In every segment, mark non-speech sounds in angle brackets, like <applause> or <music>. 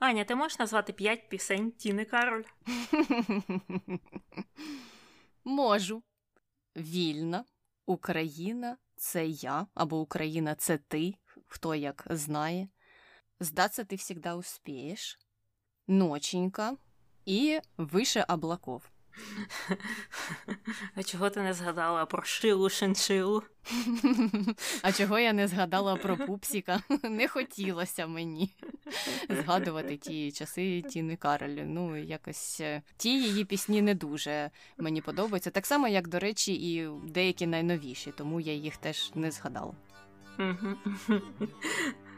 Аня, ти можеш назвати п'ять пісень Тіни Кароль? Можу. Вільна, Україна це я, або Україна це ти, хто як знає. Здаться ти завжди успієш. Ноченька і Више облаков. <laughs> А чого ти не згадала про шилу шиншилу? <laughs> А чого я не згадала про пупсіка? <laughs> Не хотілося мені згадувати ті часи Тіни Каролі. Ну, якось е, ті її пісні не дуже мені подобаються. Так само, як, до речі, і деякі найновіші, тому я їх теж не згадала.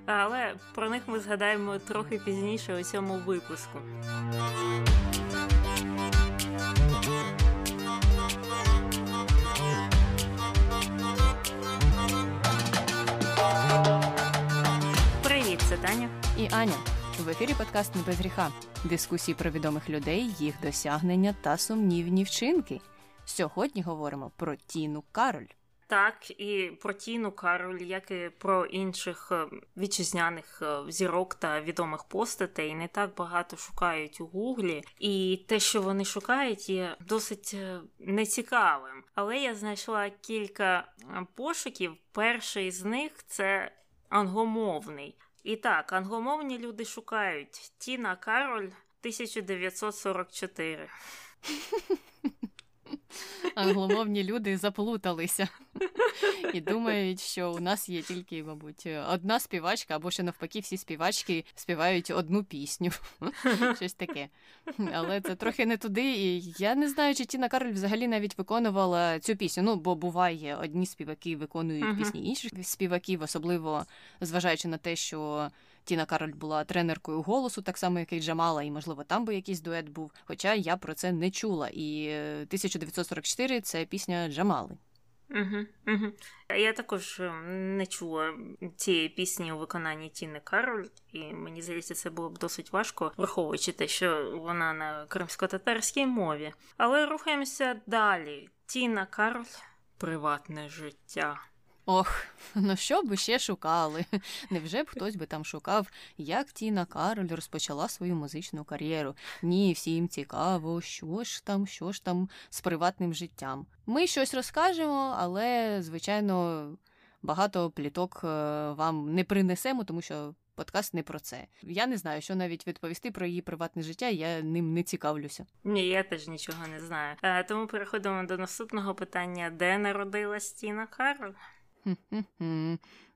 Але про них ми згадаємо трохи пізніше у цьому випуску. Таня. І Аня. В ефірі подкаст «Не без гріха. Дискусії про відомих людей, їх досягнення та сумнівні вчинки. Сьогодні говоримо про Тіну Кароль. Так, і про Тіну Кароль, як і про інших е, вітчизняних е, зірок та відомих постатей, не так багато шукають у Гуглі, і те, що вони шукають, є досить е, нецікавим. Але я знайшла кілька пошуків. Перший з них це англомовний. І так, англомовні люди шукають Тіна Кароль 1944. <laughs> <laughs> Англомовні люди заплуталися і думають, що у нас є тільки, мабуть, одна співачка, або ще навпаки, всі співачки співають одну пісню. <laughs> Щось таке. Але це трохи не туди. І я не знаю, чи Тіна Карль взагалі навіть виконувала цю пісню. Ну, бо буває, одні співаки виконують пісні інших співаків, особливо зважаючи на те, що. Тіна Кароль була тренеркою голосу, так само, як і Джамала, і, можливо, там би якийсь дует був. Хоча я про це не чула. І 1944 це пісня Джамали. Угу, угу. Я також не чула цієї пісні у виконанні Тіни Кароль, і мені здається, це було б досить важко, враховуючи те, що вона на кримсько-татарській мові. Але рухаємося далі. Тіна Кароль приватне життя. Ох, <laughs> ну що б ще шукали? <laughs> Невже б хтось би там шукав, як Тіна Кароль розпочала свою музичну кар'єру? Ні, всім цікаво, що ж там, що ж там з приватним життям. Ми щось розкажемо, але, звичайно, багато пліток е, вам не принесемо, тому що. Подкаст не про це. Я не знаю, що навіть відповісти про її приватне життя, я ним не цікавлюся. Ні, я теж нічого не знаю. Е, тому переходимо до наступного питання: де народилась Тіна Кароль?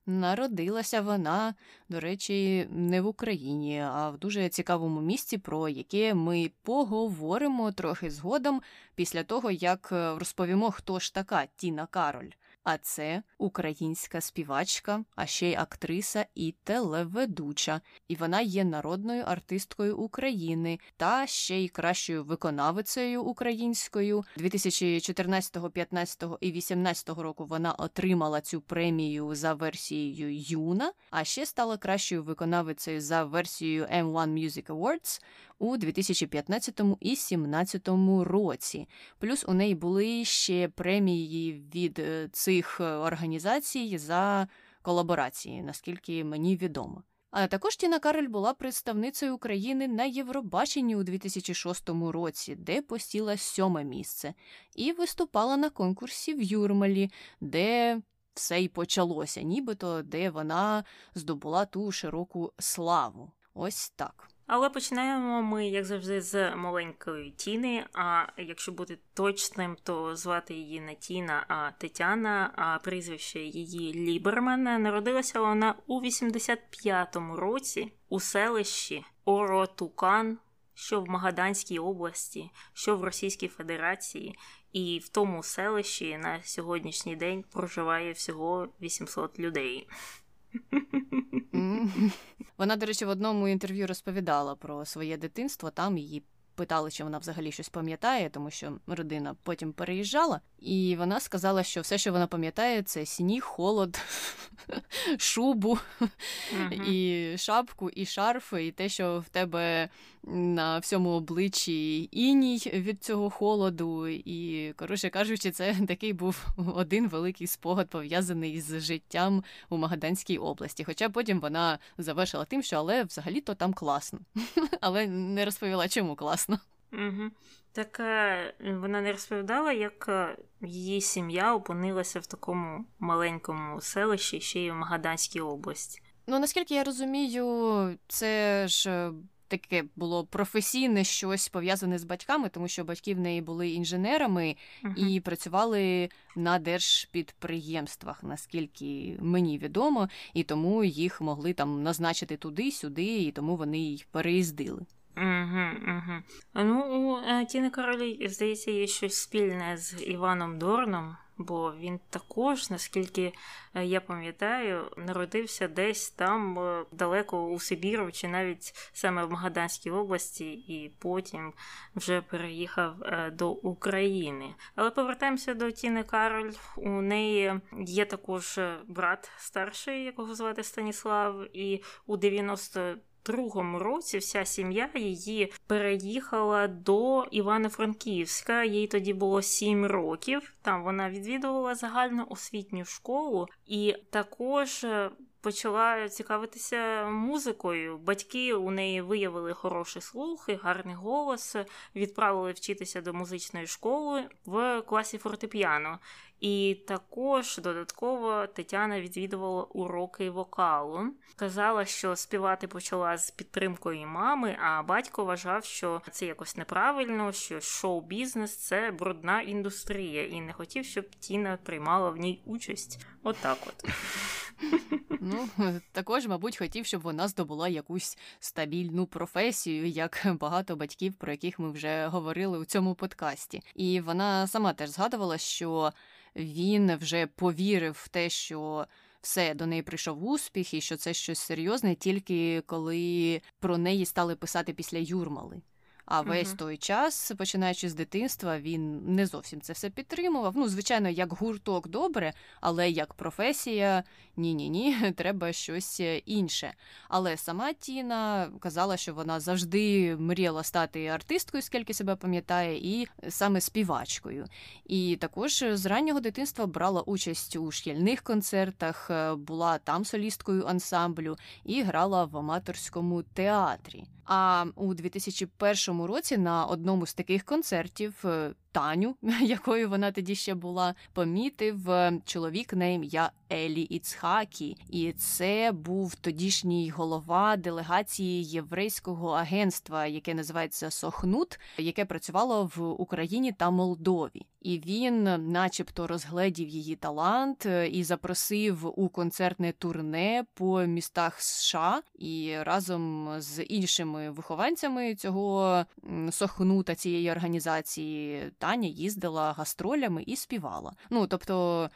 Народилася вона, до речі, не в Україні, а в дуже цікавому місці, про яке ми поговоримо трохи згодом після того, як розповімо, хто ж така Тіна Кароль. А це українська співачка, а ще й актриса і телеведуча. І вона є народною артисткою України та ще й кращою виконавицею українською. 2014, 15 і 18 року вона отримала цю премію за версією Юна, а ще стала кращою виконавицею за версією M1 Music Awards у 2015 і 2017 році. Плюс у неї були ще премії від е, цих е, організацій за колаборації, наскільки мені відомо. А також Тіна Кароль була представницею України на Євробаченні у 2006 році, де посіла сьоме місце, і виступала на конкурсі в Юрмалі, де все й почалося, нібито де вона здобула ту широку славу. Ось так. Але починаємо ми, як завжди, з маленької Тіни. А якщо бути точним, то звати її не Тіна, а Тетяна, а прізвище її Ліберман. Народилася вона у 85-му році у селищі Оротукан, що в Магаданській області, що в Російській Федерації, і в тому селищі на сьогоднішній день проживає всього 800 людей. Вона, до речі, в одному інтерв'ю розповідала про своє дитинство. Там її питали, чи вона взагалі щось пам'ятає, тому що родина потім переїжджала, і вона сказала, що все, що вона пам'ятає, це сніг, холод, <laughs> шубу, і шапку, і шарф, і те, що в тебе на всьому обличчі іній від цього холоду. І, коротше кажучи, це такий був один великий спогад пов'язаний з життям у Магаданській області. Хоча потім вона завершила тим, що але взагалі-то там класно, <laughs> але не розповіла, чому класно. Угу. Так е, вона не розповідала, як е, її сім'я опинилася в такому маленькому селищі, ще й в Магаданській області. Ну наскільки я розумію, це ж е, таке було професійне щось пов'язане з батьками, тому що батьки в неї були інженерами uh-huh. і працювали на держпідприємствах, наскільки мені відомо, і тому їх могли там назначити туди-сюди, і тому вони й переїздили. Угу, угу. Ну, у е, Тіни Королі, здається, є щось спільне з Іваном Дорном, бо він також, наскільки е, я пам'ятаю, народився десь там е, далеко у Сибіру, чи навіть саме в Магаданській області, і потім вже переїхав до України. Але повертаємося до Тіни Кароль. У неї є також брат старший, якого звати Станіслав, і у 90 другому році вся сім'я її переїхала до Івано-Франківська. Їй тоді було сім років. Там вона відвідувала загальну освітню школу і також. Е, почала цікавитися музикою. Батьки у неї виявили хороший слух і гарний голос, відправили вчитися до музичної школи в класі фортепіано. І також додатково Тетяна відвідувала уроки вокалу. Казала, що співати почала з підтримкою мами, а батько вважав, що це якось неправильно, що шоу-бізнес це брудна індустрія, і не хотів, щоб Тіна приймала в ній участь. Отак от. <laughs> Ну, також, мабуть, хотів, щоб вона здобула якусь стабільну професію, як багато батьків, про яких ми вже говорили у цьому подкасті. І вона сама теж згадувала, що він вже повірив в те, що все до неї прийшов успіх, і що це щось серйозне, тільки коли про неї стали писати після Юрмали. А весь uh той час, починаючи з дитинства, він не зовсім це все підтримував. Ну, звичайно, як гурток добре, але як професія ні-ні ні, <laughs> треба щось е, інше. Але сама Тіна казала, що вона завжди мріяла стати артисткою, скільки себе пам'ятає, і саме співачкою. І також з раннього дитинства брала участь у шкільних концертах, е, була там солісткою ансамблю і грала в аматорському театрі. А у 2001 році на одному з таких концертів е, Таню, <laughs> якою вона тоді ще була, помітив е, чоловік на ім'я Елі Іцхакі, і це був тодішній голова делегації єврейського агентства, яке називається Сохнут, яке працювало в Україні та Молдові. І він, начебто, розгледів її талант е, і запросив у концертне турне по містах США і разом з іншими вихованцями цього Сохнута цієї організації. Таня їздила гастролями і співала. Ну тобто,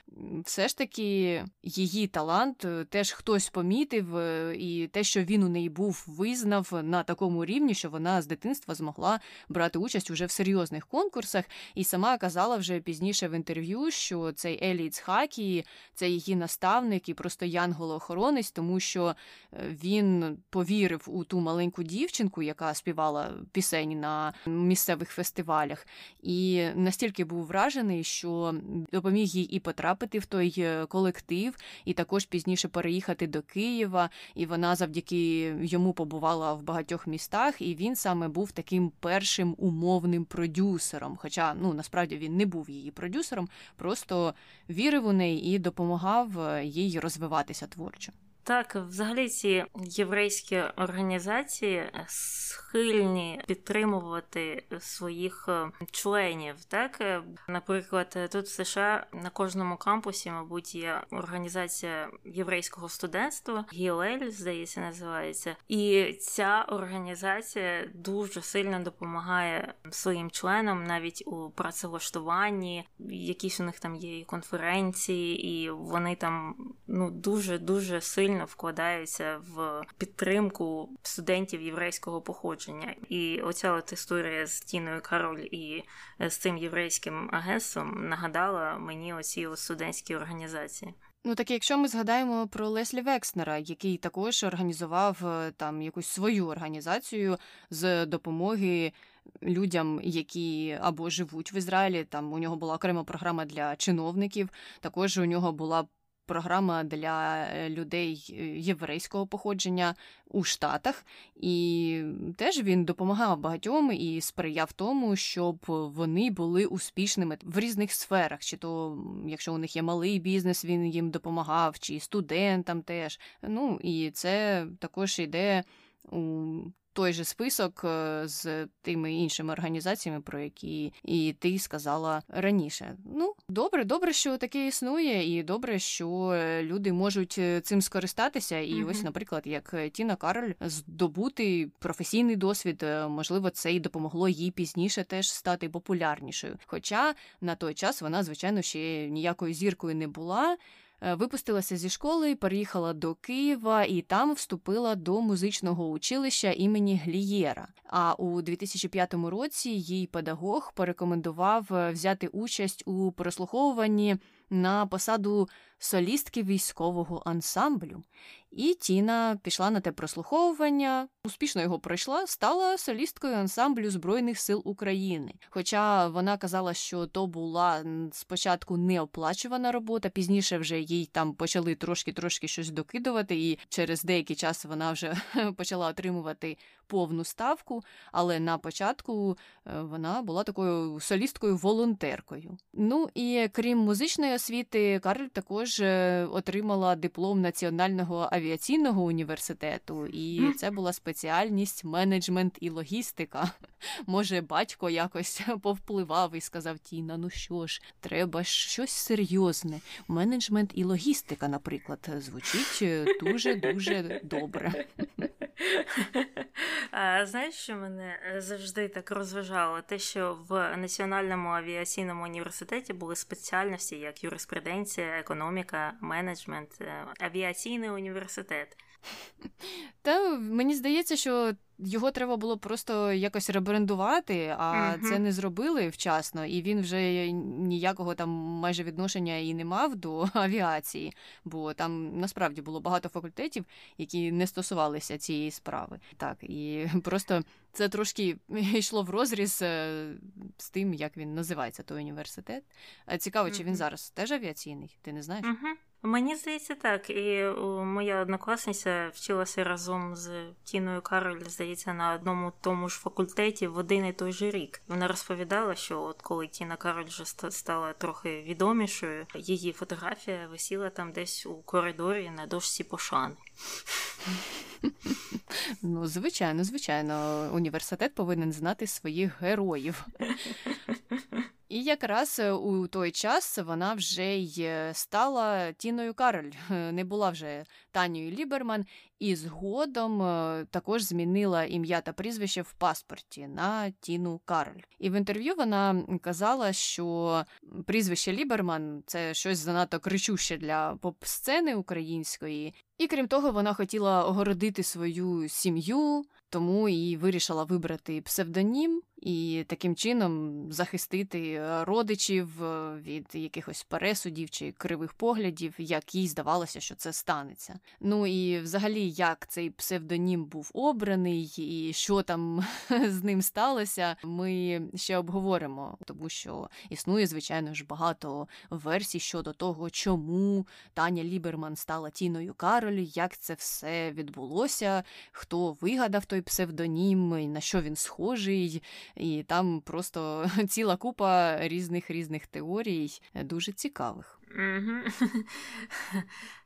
все ж таки, її талант е, теж хтось помітив, е, і те, що він у неї був, визнав на такому рівні, що вона з дитинства змогла брати участь уже в серйозних конкурсах, і сама казала вже пізніше в інтерв'ю, що цей Елі Хакі це її наставник і просто янголо-охоронець, тому що е, він повірив у ту маленьку дівчинку, яка співала пісень на місцевих фестивалях. І настільки був вражений, що допоміг їй і потрапити в той е, колектив, і також пізніше переїхати до Києва. І вона завдяки йому побувала в багатьох містах, і він саме був таким першим умовним продюсером. Хоча ну насправді він не був її продюсером, просто вірив у неї і допомагав е, їй розвиватися творчо. Так, взагалі ці єврейські організації схильні підтримувати своїх е, членів. Так, е, наприклад, тут в США на кожному кампусі, мабуть, є організація єврейського студентства, ГІЛЕЛь, здається, називається, і ця організація дуже сильно допомагає своїм членам навіть у працевлаштуванні. Якісь у них там є конференції, і вони там ну дуже дуже сильно сильно вкладаються в підтримку студентів єврейського походження. І оця от історія з Тіною Кароль і з цим єврейським агентством нагадала мені оці студентські організації. Ну так якщо ми згадаємо про Леслі Векснера, який також організував е, там якусь свою організацію з допомоги людям, які або живуть в Ізраїлі, там у нього була окрема програма для чиновників, також у нього була програма для е, людей е, єврейського походження у Штатах, і теж він допомагав багатьом і сприяв тому, щоб вони були успішними в різних сферах. Чи то, якщо у них є малий бізнес, він їм допомагав, чи студентам теж. Ну і це також йде у той же список е, з тими іншими організаціями, про які і ти сказала раніше. Ну, добре, добре, що таке існує, і добре, що люди можуть е, цим скористатися. І mm ось, наприклад, як Тіна Кароль здобути професійний досвід, е, можливо, це і допомогло їй пізніше теж стати популярнішою. Хоча на той час вона, звичайно, ще ніякою зіркою не була. Е, випустилася зі школи, переїхала до Києва і там вступила до музичного училища імені Глієра. А у 2005 році їй педагог порекомендував е, взяти участь у прослуховуванні на посаду солістки військового ансамблю. І Тіна пішла на те прослуховування, успішно його пройшла, стала солісткою ансамблю Збройних сил України. Хоча вона казала, що то була спочатку неоплачувана робота, пізніше вже їй там почали трошки-трошки щось докидувати, і через деякий час вона вже <laughs> почала отримувати повну ставку. Але на початку е, вона була такою солісткою-волонтеркою. Ну і крім музичної освіти, Карль також е, отримала диплом національного авіаційного університету, і це була спеціальність менеджмент і логістика. <laughs> Може, батько якось <laughs> повпливав і сказав Тіна: ну що ж, треба щось серйозне. Менеджмент і логістика, наприклад, звучить дуже дуже добре. <laughs> А, Знаєш, що мене завжди так розважало? Те, що в Національному авіаційному університеті були спеціальності як юриспруденція, економіка, менеджмент, е, авіаційний університет. Та мені здається, що його треба було просто якось ребрендувати, а uh-huh. це не зробили вчасно, і він вже ніякого там майже відношення і не мав до <laughs> авіації, бо там насправді було багато факультетів, які не стосувалися цієї справи. Так, і <laughs> просто це трошки <laughs> йшло в розріз е, з тим, як він називається той університет. Цікаво, uh-huh. чи він зараз теж авіаційний? Ти не знаєш? Uh-huh. Мені здається, так. І моя однокласниця вчилася разом з Тіною Кароль, здається, на одному тому ж факультеті в один і той же рік. Вона розповідала, що от коли Тіна Кароль вже стала трохи відомішою, її фотографія висіла там десь у коридорі на дошці пошани. Ну, звичайно, звичайно, університет повинен знати своїх героїв. І якраз е, у той час вона вже й е, стала Тіною Кароль, <laughs> не була вже Танією Ліберман, і згодом також змінила ім'я та прізвище в паспорті на Тіну Кароль. І в інтерв'ю вона казала, що прізвище Ліберман це щось занадто кричуще для поп-сцени української. І крім того, вона хотіла огородити свою сім'ю, тому і вирішила вибрати псевдонім і таким чином захистити е, родичів е, від якихось пересудів чи кривих поглядів, як їй здавалося, що це станеться. Ну і взагалі, як цей псевдонім був обраний, і що там <laughs> з ним сталося, ми ще обговоримо, тому що існує, звичайно ж, багато версій щодо того, чому Таня Ліберман стала Тіною Кароль, як це все відбулося, хто вигадав той псевдонім, на що він схожий і там просто <laughs> ціла купа різних різних теорій, е, дуже цікавих. <laughs>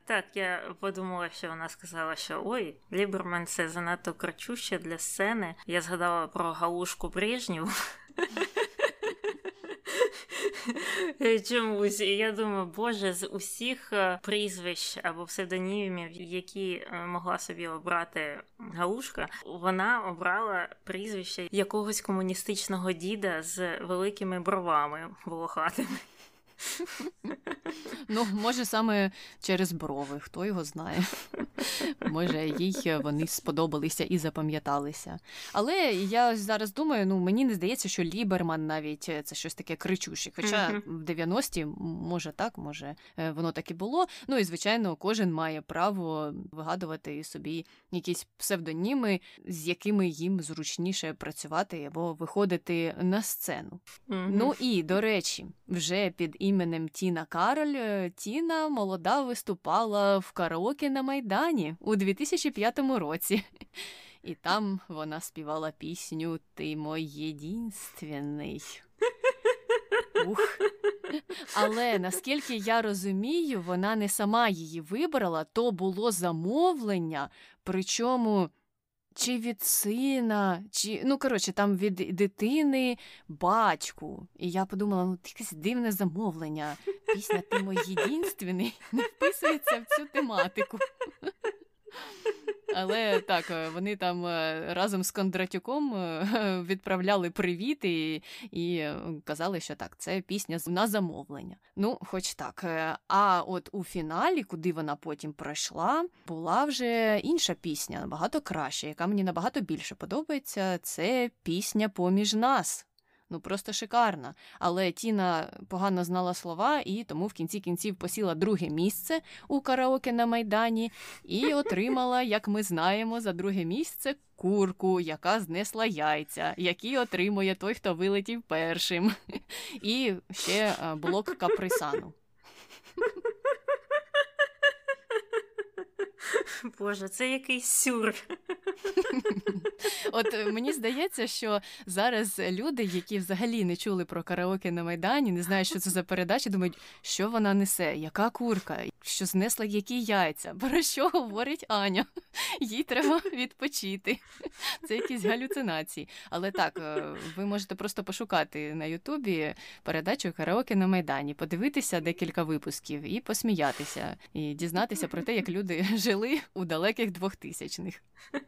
Так, я подумала, що вона сказала, що ой, Ліберман це занадто кричуще для сцени. Я згадала про галушку Брежнєву. <laughs> <laughs> Чомусь. І я думаю, боже, з усіх е, прізвищ або псевдонімів, які е, могла собі обрати Галушка, вона обрала прізвище якогось комуністичного діда з великими бровами волохатими. <laughs> Ну, може, саме через брови, хто його знає. <laughs> Може, їй вони сподобалися і запам'яталися. Але я зараз думаю, ну мені не здається, що Ліберман навіть це щось таке кричуще. Хоча mm-hmm. в 90-ті, може так, може е, воно так і було. Ну і звичайно, кожен має право вигадувати собі якісь псевдоніми, з якими їм зручніше працювати або виходити на сцену. Mm-hmm. Ну і до речі, вже під іменем Тіна Кароль е, Тіна молода виступала в караоке на Майдані у 2005 році. І там вона співала пісню Ти мой єдинственний. Ух. Але наскільки я розумію, вона не сама її вибрала, то було замовлення, причому чи від сина, чи ну коротше, там від дитини батьку. І я подумала, ну якесь дивне замовлення. Пісня ти мой єдинственний <laughs> не вписується в цю тематику. Але так, е, вони там е, разом з Кондратюком е, <laughs> відправляли привіт і, і казали, що так, це пісня на замовлення. Ну, хоч так. А от у фіналі, куди вона потім пройшла, була вже інша пісня, набагато краща, яка мені набагато більше подобається. Це пісня поміж нас ну просто шикарна. Але Тіна погано знала слова і тому в кінці кінців посіла друге місце у караоке на Майдані і отримала, <laughs> як ми знаємо, за друге місце курку, яка знесла яйця, які отримує той, хто вилетів першим. <laughs> І ще е, блок каприсану. <laughs> <laughs> Боже, це якийсь сюр. От е, мені здається, що зараз люди, які взагалі не чули про караоке на Майдані, не знають, що це за передача, думають, що вона несе, яка курка, що знесла які яйця. Про що говорить Аня? Їй треба відпочити. Це якісь галюцинації. Але так, е, ви можете просто пошукати на Ютубі передачу караоке на Майдані, подивитися декілька випусків і посміятися, і дізнатися про те, як люди жили у далеких двохтисячних. <laughs>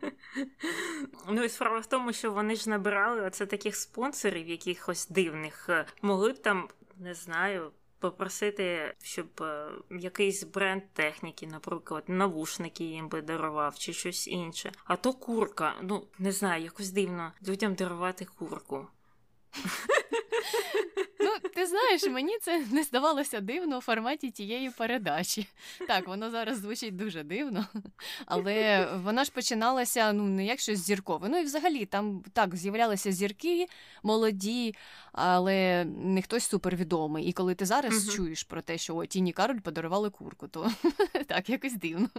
Ну і справа в тому, що вони ж набирали оце таких спонсорів, якихось дивних, могли б там, не знаю. Попросити, щоб е, якийсь бренд техніки, наприклад, навушники їм би дарував чи щось інше. А то курка, ну не знаю, якось дивно людям дарувати курку. <laughs> Ну, ти знаєш, мені це <laughs> не здавалося дивно у форматі тієї передачі. Так, воно зараз звучить дуже дивно, але вона ж починалася ну, не як щось зіркове. Ну і взагалі там так з'являлися зірки молоді, але не хтось супервідомий. І коли ти зараз uh чуєш про те, що о, Тіні Кароль подарували курку, то <laughs> так якось дивно.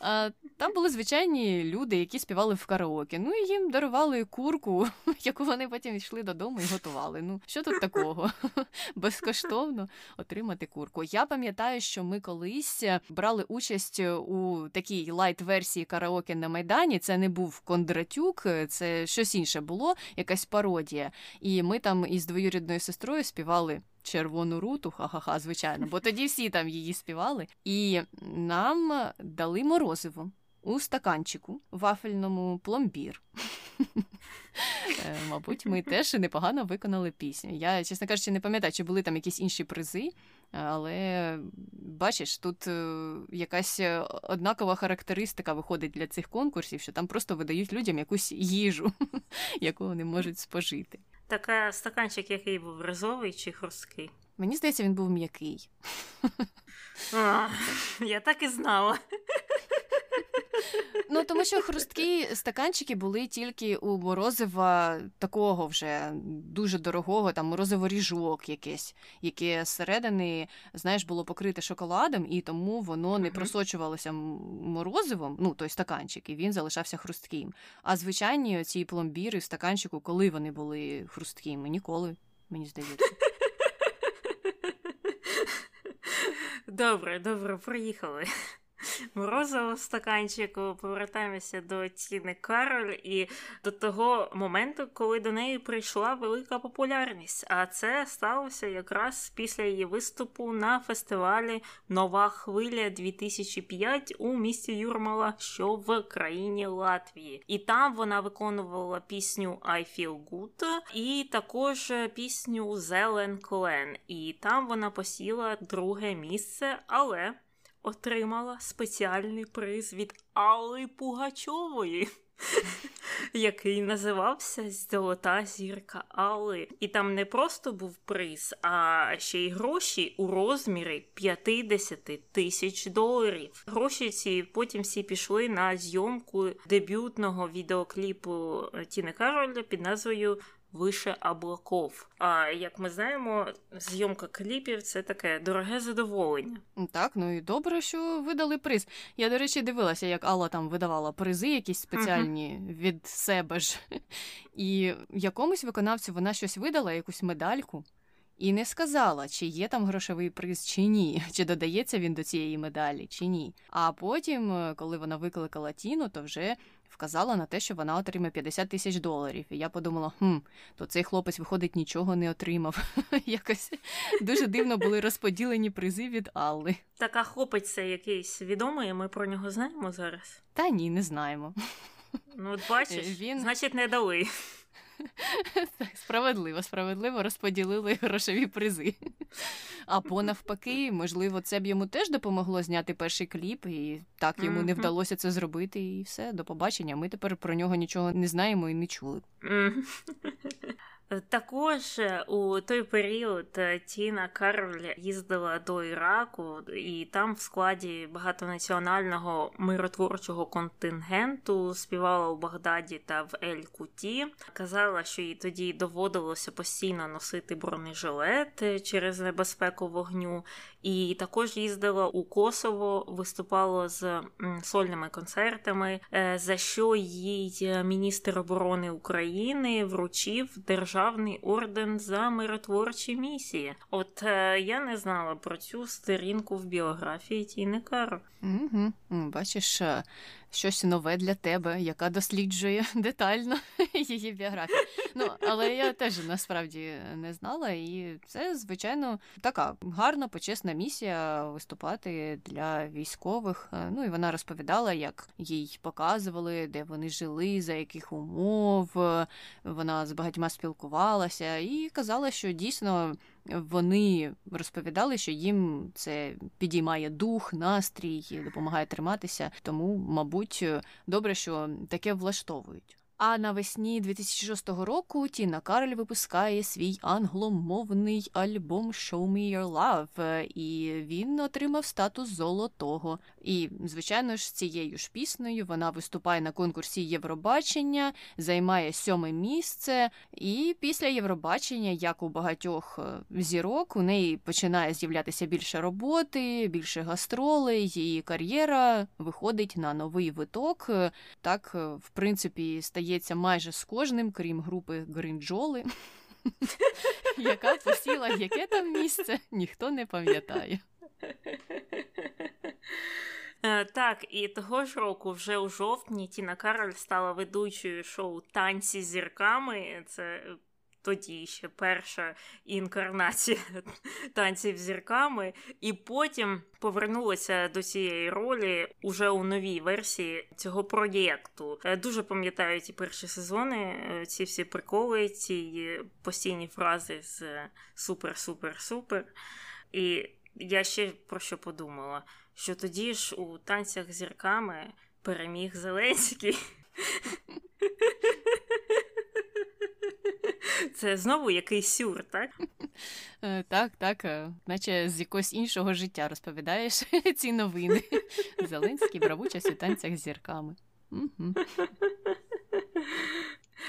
А Там були звичайні люди, які співали в караоке. Ну і їм дарували курку, <laughs> яку вони потім йшли додому і готували. Ну що тут такого? <laughs> Безкоштовно отримати курку. Я пам'ятаю, що ми колись брали участь у такій лайт-версії караоке на Майдані. Це не був Кондратюк, це щось інше було, якась пародія. І ми там із двоюрідною сестрою співали. Червону руту, ха-ха-ха, звичайно, бо тоді всі там її співали, і нам дали морозиво у стаканчику, вафельному пломбір. <laughs> Е, мабуть, ми теж непогано виконали пісню. Я, чесно кажучи, не пам'ятаю, чи були там якісь інші призи, але бачиш, тут е, якась однакова характеристика виходить для цих конкурсів, що там просто видають людям якусь їжу, <laughs> яку вони можуть спожити. Така стаканчик, який був розовий чи хрусткий? Мені здається, він був м'який. <laughs> А, Я так і знала. Ну, тому що хрусткі стаканчики були тільки у морозива такого вже дуже дорогого, там морозиво-ріжок якесь, яке зсередини, знаєш, було покрите шоколадом, і тому воно не просочувалося морозивом, ну, той стаканчик, і він залишався хрустким. А звичайні ці пломбіри в стаканчику, коли вони були хрусткими? Ніколи, мені здається. Добре, добре, <laughs> морозового стаканчику, повертаємося до Тіни Кароль і до того моменту, коли до неї прийшла велика популярність. А це сталося якраз після її виступу на фестивалі Нова хвиля 2005 у місті Юрмала, що в країні Латвії. І там вона виконувала пісню I Feel Good і також пісню Зелен Клен. І там вона посіла друге місце, але отримала спеціальний приз від Алли Пугачової. <laughs> Який називався Золота зірка Алли. І там не просто був приз, а ще й гроші у розмірі 50 тисяч доларів. Гроші ці потім всі пішли на зйомку дебютного відеокліпу Тіни Кароль під назвою Вище облаков. А як ми знаємо, зйомка кліпів це таке дороге задоволення. Так, ну і добре, що видали приз. Я, до речі, дивилася, як Алла там видавала призи, якісь спеціальні uh-huh. від себе ж. І якомусь виконавцю вона щось видала, якусь медальку. І не сказала, чи є там грошовий приз, чи ні, <laughs> чи додається він до цієї медалі, чи ні. А потім, е, коли вона викликала Тіну, то вже вказала на те, що вона отримає 50 тисяч доларів. І я подумала, хм, то цей хлопець, виходить, нічого не отримав. <laughs> Якось дуже дивно були розподілені призи від Алли. Така хлопець це якийсь відомий, ми про нього знаємо зараз? Та ні, не знаємо. Ну, от бачиш, Він... значить, не дали. Так, Справедливо, справедливо розподілили грошові призи. А по навпаки, можливо, це б йому теж допомогло зняти перший кліп, і так йому не вдалося це зробити, і все, до побачення. Ми тепер про нього нічого не знаємо і не чули. Також е, у той період е, Тіна Кароль їздила до Іраку, і там в складі багатонаціонального миротворчого контингенту співала у Багдаді та в Ель-Куті. Казала, що їй тоді доводилося постійно носити бронежилет е, через небезпеку вогню, і також їздила у Косово, виступала з сольними концертами, за що їй міністр оборони України вручив державну державний орден за миротворчі місії. От е, я не знала про цю сторінку в біографії Тіни. Угу. Бачиш, е, щось нове для тебе, яка досліджує <laughs> детально її біографію. Ну, але я теж насправді не знала, і це, звичайно, така гарна, почесна місія виступати для військових. Е, ну і вона розповідала, як їй показували, де вони жили, за яких умов. Вона з багатьма спілкувалася і казала, що дійсно вони розповідали, що їм це підіймає дух, настрій, допомагає триматися. Тому, мабуть, добре, що таке влаштовують. А навесні 2006 року Тіна Кароль випускає свій англомовний альбом «Show Me Your Love», і він отримав статус золотого. І, звичайно ж, цією ж піснею вона виступає на конкурсі Євробачення, займає сьоме місце. І після Євробачення, як у багатьох е, зірок, у неї починає з'являтися більше роботи, більше гастролей, її кар'єра виходить на новий виток. Так, е, в принципі, стає здається, майже з кожним, крім групи Гринджоли, <laughs> яка посіла яке там місце, ніхто не пам'ятає. Е, так, і того ж року, вже у жовтні, Тіна Кароль стала ведучою шоу Танці з зірками. Це тоді ще перша інкарнація <laughs> танців зірками, і потім повернулася до цієї ролі уже у новій версії цього проєкту. Е, дуже пам'ятаю ті перші сезони, е, ці всі приколи, ці постійні фрази з супер-супер-супер. І я ще про що подумала: що тоді ж у танцях зірками переміг Зеленський. <laughs> Це знову якийсь сюр, так? Е, так, так, е, наче з якогось іншого життя розповідаєш <laughs> ці новини. Зеленський брав участь у танцях з зірками.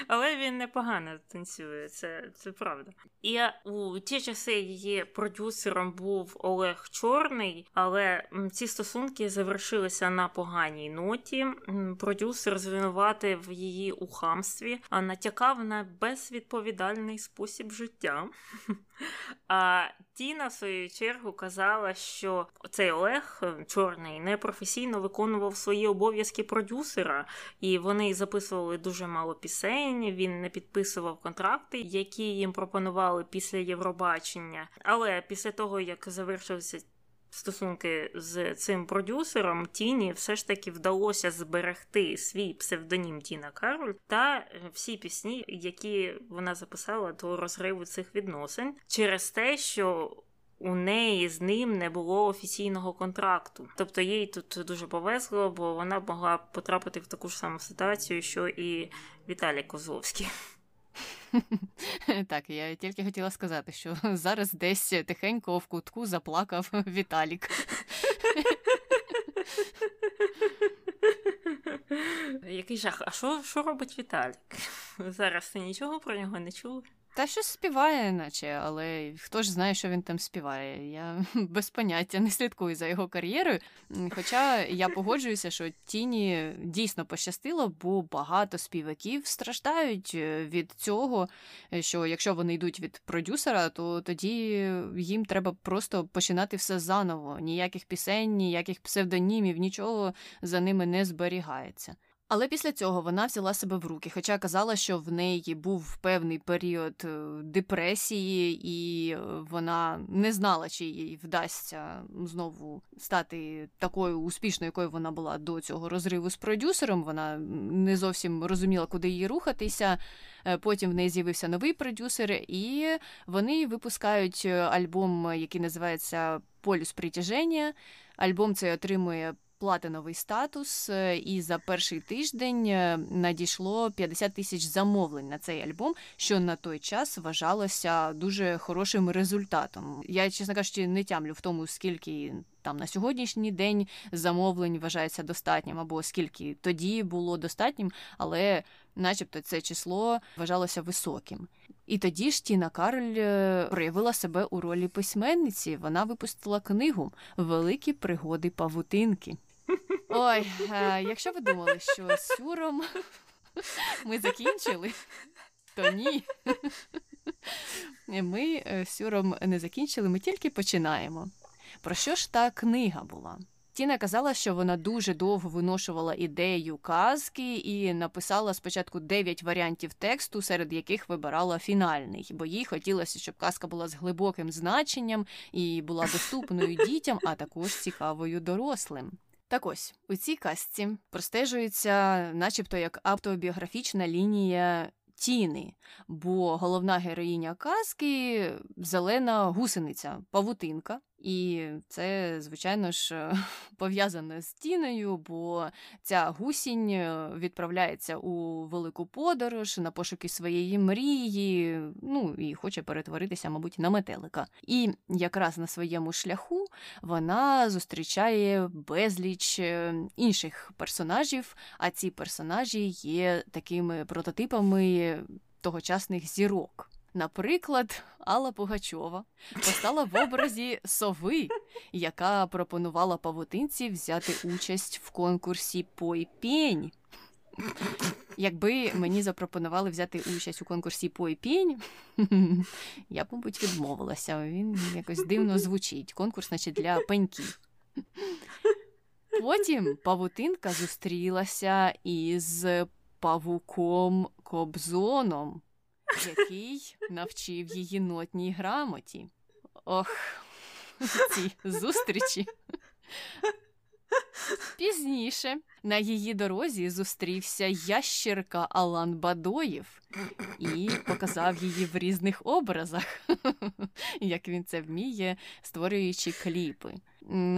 Але він непогано танцює, це це правда. І у ті часи її продюсером був Олег Чорний, але ці стосунки завершилися на поганій ноті. Продюсер звинуватив її у хамстві, а натякав на безвідповідальний спосіб життя. А Тіна, в свою чергу, казала, що цей Олег е, Чорний непрофесійно виконував свої обов'язки продюсера, і вони записували дуже мало пісень. Він не підписував контракти, які їм пропонували після Євробачення. Але після того, як завершився стосунки з цим продюсером Тіні все ж таки вдалося зберегти свій псевдонім Тіна Кароль та е, всі пісні, які вона записала до розриву цих відносин, через те, що у неї з ним не було офіційного контракту. Тобто їй тут дуже повезло, бо вона могла потрапити в таку ж саму ситуацію, що і Віталій Козловський. <laughs> Так, я тільки хотіла сказати, що <laughs> зараз десь тихенько в кутку заплакав <laughs> Віталік. Який жах. А що робить Віталік? Зараз ти нічого про нього не чув? Та щось співає, наче, але хто ж знає, що він там співає. Я <laughs> без поняття не слідкую за його кар'єрою. Хоча я погоджуюся, що Тіні дійсно пощастило, бо багато співаків страждають е, від цього, що якщо вони йдуть від продюсера, то тоді їм треба просто починати все заново. Ніяких пісень, ніяких псевдонімів, нічого за ними не зберігається. Але після цього вона взяла себе в руки, хоча казала, що в неї був певний період е, депресії, і е, вона не знала, чи їй вдасться знову стати такою успішною, якою вона була до цього розриву з продюсером. Вона не зовсім розуміла, куди їй рухатися. Е, потім в неї з'явився новий продюсер, і вони випускають альбом, який називається Полюс притяження. Альбом цей отримує платиновий статус, е, і за перший тиждень е, надійшло 50 тисяч замовлень на цей альбом, що на той час вважалося дуже хорошим результатом. Я, чесно кажучи, не тямлю в тому, скільки. Там на сьогоднішній день замовлень вважається достатнім, або скільки тоді було достатнім, але, начебто, це число вважалося високим. І тоді ж Тіна Кароль е, проявила себе у ролі письменниці. Вона випустила книгу Великі пригоди павутинки. Ой, е, якщо ви думали, що з сюром ми закінчили, то ні. Ми е, з сюром не закінчили, ми тільки починаємо. Про що ж та книга була? Тіна казала, що вона дуже довго виношувала ідею казки і написала спочатку дев'ять варіантів тексту, серед яких вибирала фінальний, бо їй хотілося, щоб казка була з глибоким значенням і була доступною дітям, а також цікавою дорослим. Так ось у цій казці простежується, начебто, як автобіографічна лінія тіни, бо головна героїня казки зелена гусениця, павутинка. І це, звичайно ж, <laughs> пов'язане з тіною, бо ця гусінь е, відправляється у велику подорож на пошуки своєї мрії, ну і хоче перетворитися, мабуть, на метелика. І якраз на своєму шляху вона зустрічає безліч е, інших персонажів, а ці персонажі є такими прототипами тогочасних зірок. Наприклад, Алла Пугачова постала в образі сови, яка пропонувала павутинці взяти участь в конкурсі Пой пінь. Якби мені запропонували взяти участь у конкурсі Пой пінь, <laughs> я б, мабуть, відмовилася. Він якось дивно звучить. Конкурс, значить, для пеньків. Потім павутинка зустрілася із павуком Кобзоном який навчив її нотній грамоті. Ох, ці зустрічі. Пізніше на її дорозі зустрівся ящерка Алан Бадоєв і показав її в різних образах, як він це вміє, створюючи кліпи.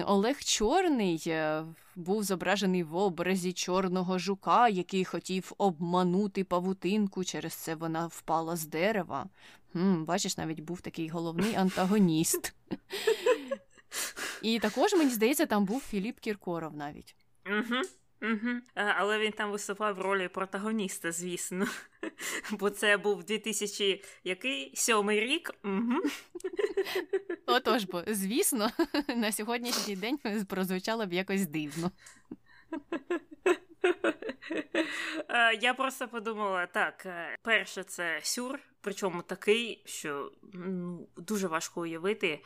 Олег Чорний е, був зображений в образі чорного жука, який хотів обманути павутинку, через це вона впала з дерева. Хм, Бачиш, навіть був такий головний антагоніст. <laughs> І також, мені здається, там був Філіп Кіркоров навіть. Угу. Угу. Але він там виступав в ролі протагоніста, звісно. <laughs> Бо це був 2000 який? Сьомий рік. Угу. <laughs> Отож бо, звісно, <laughs> на сьогоднішній день прозвучало б якось дивно. Я просто подумала, так, е, перше, це сюр, причому такий, що ну, дуже важко уявити,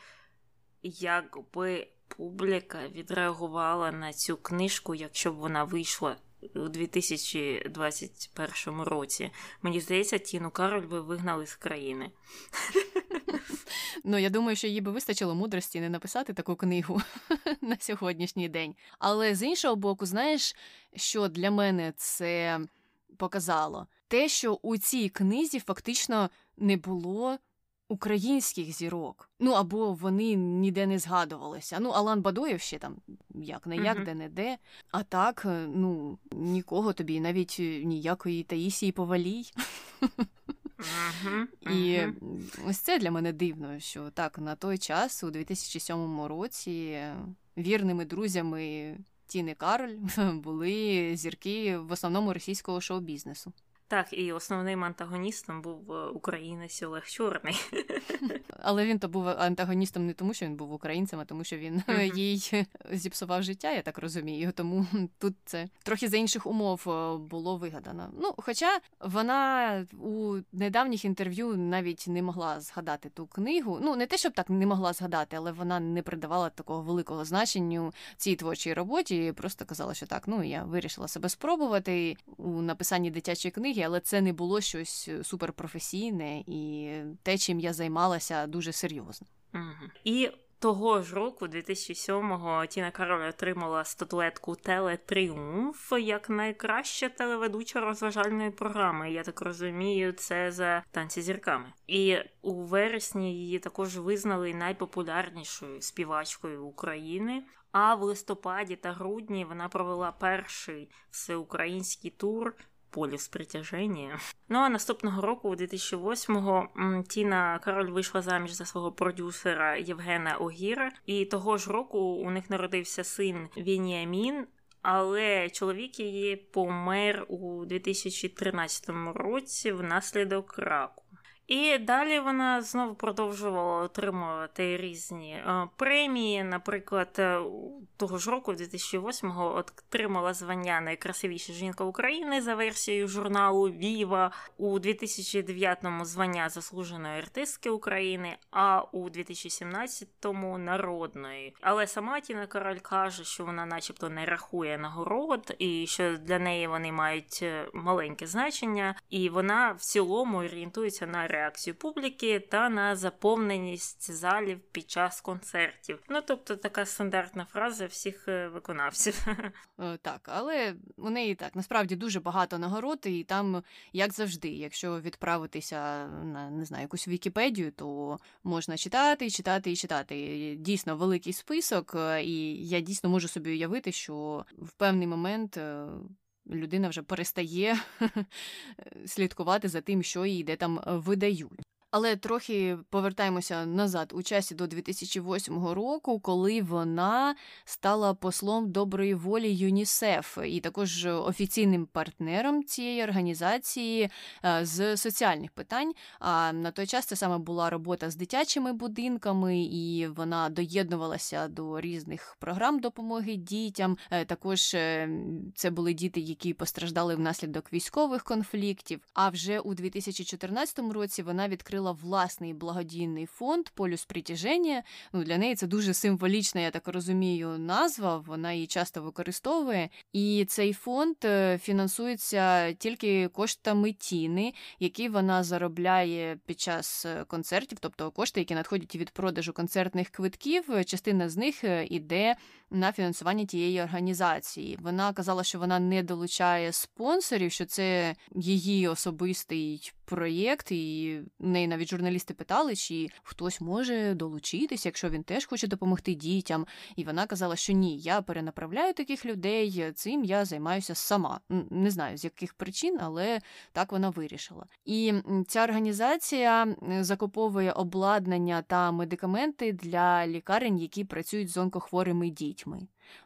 якби публіка відреагувала на цю книжку, якщо б вона вийшла у 2021 році. Мені здається, Тіну Кароль би вигнали з країни. Ну, я думаю, що їй би вистачило мудрості не написати таку книгу <laughs> на сьогоднішній день. Але з іншого боку, знаєш, що для мене це показало? Те, що у цій книзі фактично не було українських зірок. Ну або вони ніде не згадувалися. Ну, Алан Бадоєв ще там як не як, де не де. А так, е, ну нікого тобі, навіть ніякої Таїсії Повалій. <laughs> І ось це для мене дивно, що так на той час, у 2007 році, вірними друзями Тіни Кароль <laughs> були зірки в основному російського шоу-бізнесу. Так, і основним антагоністом був е, українець Олег Чорний. <laughs> Але він то був антагоністом не тому, що він був українцем, а тому, що він mm-hmm. <laughs> їй зіпсував життя, я так розумію. Тому тут це трохи за інших умов е, було вигадано. Ну, хоча вона у недавніх інтерв'ю навіть не могла згадати ту книгу. Ну, не те, щоб так не могла згадати, але вона не придавала такого великого значення цій творчій роботі. Просто казала, що так, ну я вирішила себе спробувати у написанні дитячої книги книги, але це не було щось е, суперпрофесійне, і те, чим я займалася, дуже серйозно. Угу. І того ж року, 2007-го, Тіна Кароль отримала статуетку Телетріумф як найкраща телеведуча розважальної програми. Я так розумію, це за танці зірками. І у вересні її також визнали найпопулярнішою співачкою України. А в листопаді та грудні вона провела перший всеукраїнський тур полюс притяження. Ну а наступного року, у 2008-го, Тіна Кароль вийшла заміж за свого продюсера Євгена Огіра, і того ж року у них народився син Вініамін. Але чоловік її помер у 2013 році внаслідок раку. І далі вона знову продовжувала отримувати різні е, премії. Наприклад, е, того ж року, 2008-го, отримала звання найкрасивіша жінка України за версією журналу Віва у 2009-му звання заслуженої артистки України, а у 2017-му народної. Але сама Тіна Король каже, що вона, начебто, не рахує нагород, і що для неї вони мають е, маленьке значення, і вона в цілому орієнтується на реакцію публіки та на заповненість залів під час концертів. Ну тобто така стандартна фраза всіх е, виконавців. <laughs> Е, так, але у неї так насправді дуже багато нагород, і там, як завжди, якщо відправитися на не знаю якусь Вікіпедію, то можна читати, читати і читати. Дійсно великий список, е, і я дійсно можу собі уявити, що в певний момент людина вже перестає <laughs> слідкувати за тим, що їй де там е, видають. Але трохи повертаємося назад у часі до 2008 року, коли вона стала послом доброї волі ЮНІСЕФ і також офіційним партнером цієї організації е, з соціальних питань. А на той час це саме була робота з дитячими будинками, і вона доєднувалася до різних програм допомоги дітям. Е, також е, це були діти, які постраждали внаслідок військових конфліктів. А вже у 2014 році вона відкрила відкрила власний благодійний фонд Полюс притяження. Ну, Для неї це дуже символічна, я так розумію, назва. Вона її часто використовує. І цей фонд е, фінансується тільки коштами тіни, які вона заробляє під час е, концертів, тобто кошти, які надходять від продажу концертних квитків. Частина з них е, іде на фінансування тієї організації. Вона казала, що вона не долучає спонсорів, що це її особистий проєкт, і неї навіть журналісти питали, чи хтось може долучитися, якщо він теж хоче допомогти дітям. І вона казала, що ні, я перенаправляю таких людей, цим я займаюся сама. Не знаю з яких причин, але так вона вирішила. І ця організація закуповує обладнання та медикаменти для лікарень, які працюють з онкохворими дітьми.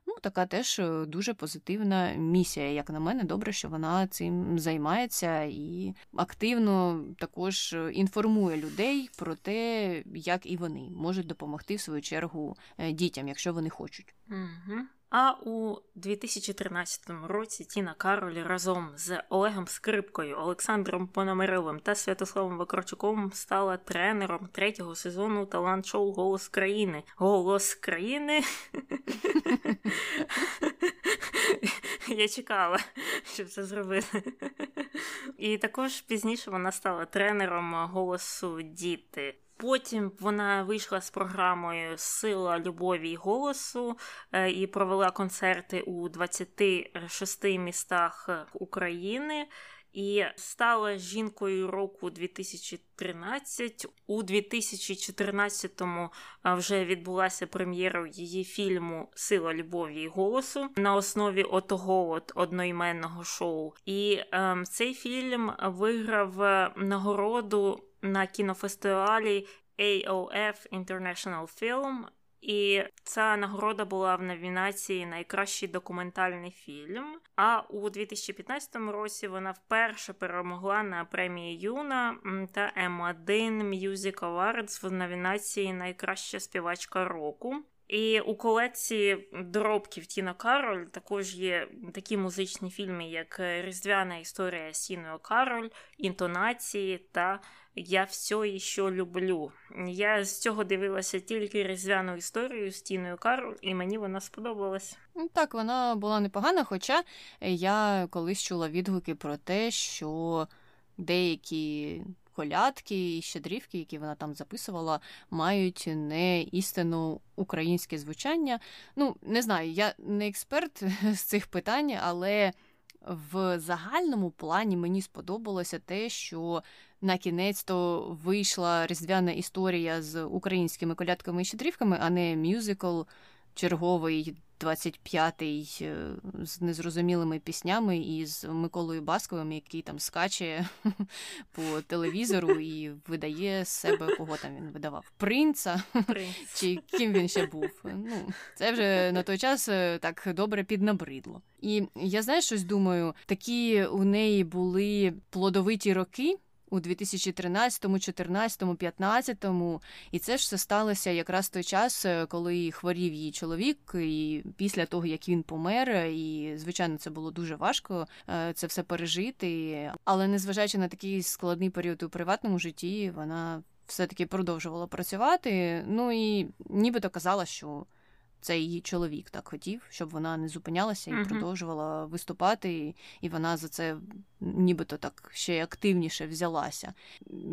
Ну, така теж е, дуже позитивна місія, як на мене, добре, що вона цим займається і активно також е, інформує людей про те, як і вони можуть допомогти в свою чергу е, дітям, якщо вони хочуть. Угу. А у 2013 році Тіна Кароль разом з Олегом Скрипкою, Олександром Пономаревим та Святославом Вакарчуком стала тренером третього сезону талант-шоу Голос країни. Голос країни. <laughs> Я чекала, щоб це зробити. І також пізніше вона стала тренером голосу Діти. Потім вона вийшла з програмою Сила любові і голосу е, і провела концерти у 26 містах України. і стала жінкою року 2013. У 2014-му вже відбулася прем'єра її фільму Сила любові і голосу на основі отого от одноіменного шоу. І е, цей фільм виграв е, нагороду на кінофестивалі AOF International Film і ця нагорода була в номінації Найкращий документальний фільм. А у 2015 році вона вперше перемогла на премії Юна та М1 Music Awards в номінації Найкраща співачка року. І у колекції доробків Тіна Кароль також є такі музичні фільми, як Різдвяна історія з Тіною Кароль, інтонації та Я все ще люблю. Я з цього дивилася тільки різдвяну історію з Тіною Кароль, і мені вона сподобалась. Ну, так, вона була непогана, хоча я колись чула відгуки про те, що деякі колядки і щедрівки, які вона там записувала, мають не істинно українське звучання. Ну, не знаю, я не експерт <laughs> з цих питань, але в загальному плані мені сподобалося те, що на кінець то вийшла різдвяна історія з українськими колядками і щедрівками, а не мюзикл черговий 25-й е, з незрозумілими піснями і з Миколою Басковим, який там скаче <laughs> по телевізору і видає себе, кого там він видавав? Принца Принц. чи ким він ще був. Ну, Це вже на той час е, так добре піднабридло. І я знаєш, щось думаю, такі у неї були плодовиті роки у 2013, 2014, 2015. І це ж все сталося якраз той час, е, коли хворів її чоловік, і після того як він помер, і звичайно це було дуже важко е, це все пережити. Але незважаючи на такий складний період у приватному житті, вона все-таки продовжувала працювати. Ну і нібито казала, що це її чоловік так хотів, щоб вона не зупинялася і uh-huh. продовжувала виступати, і вона за це нібито так ще активніше взялася.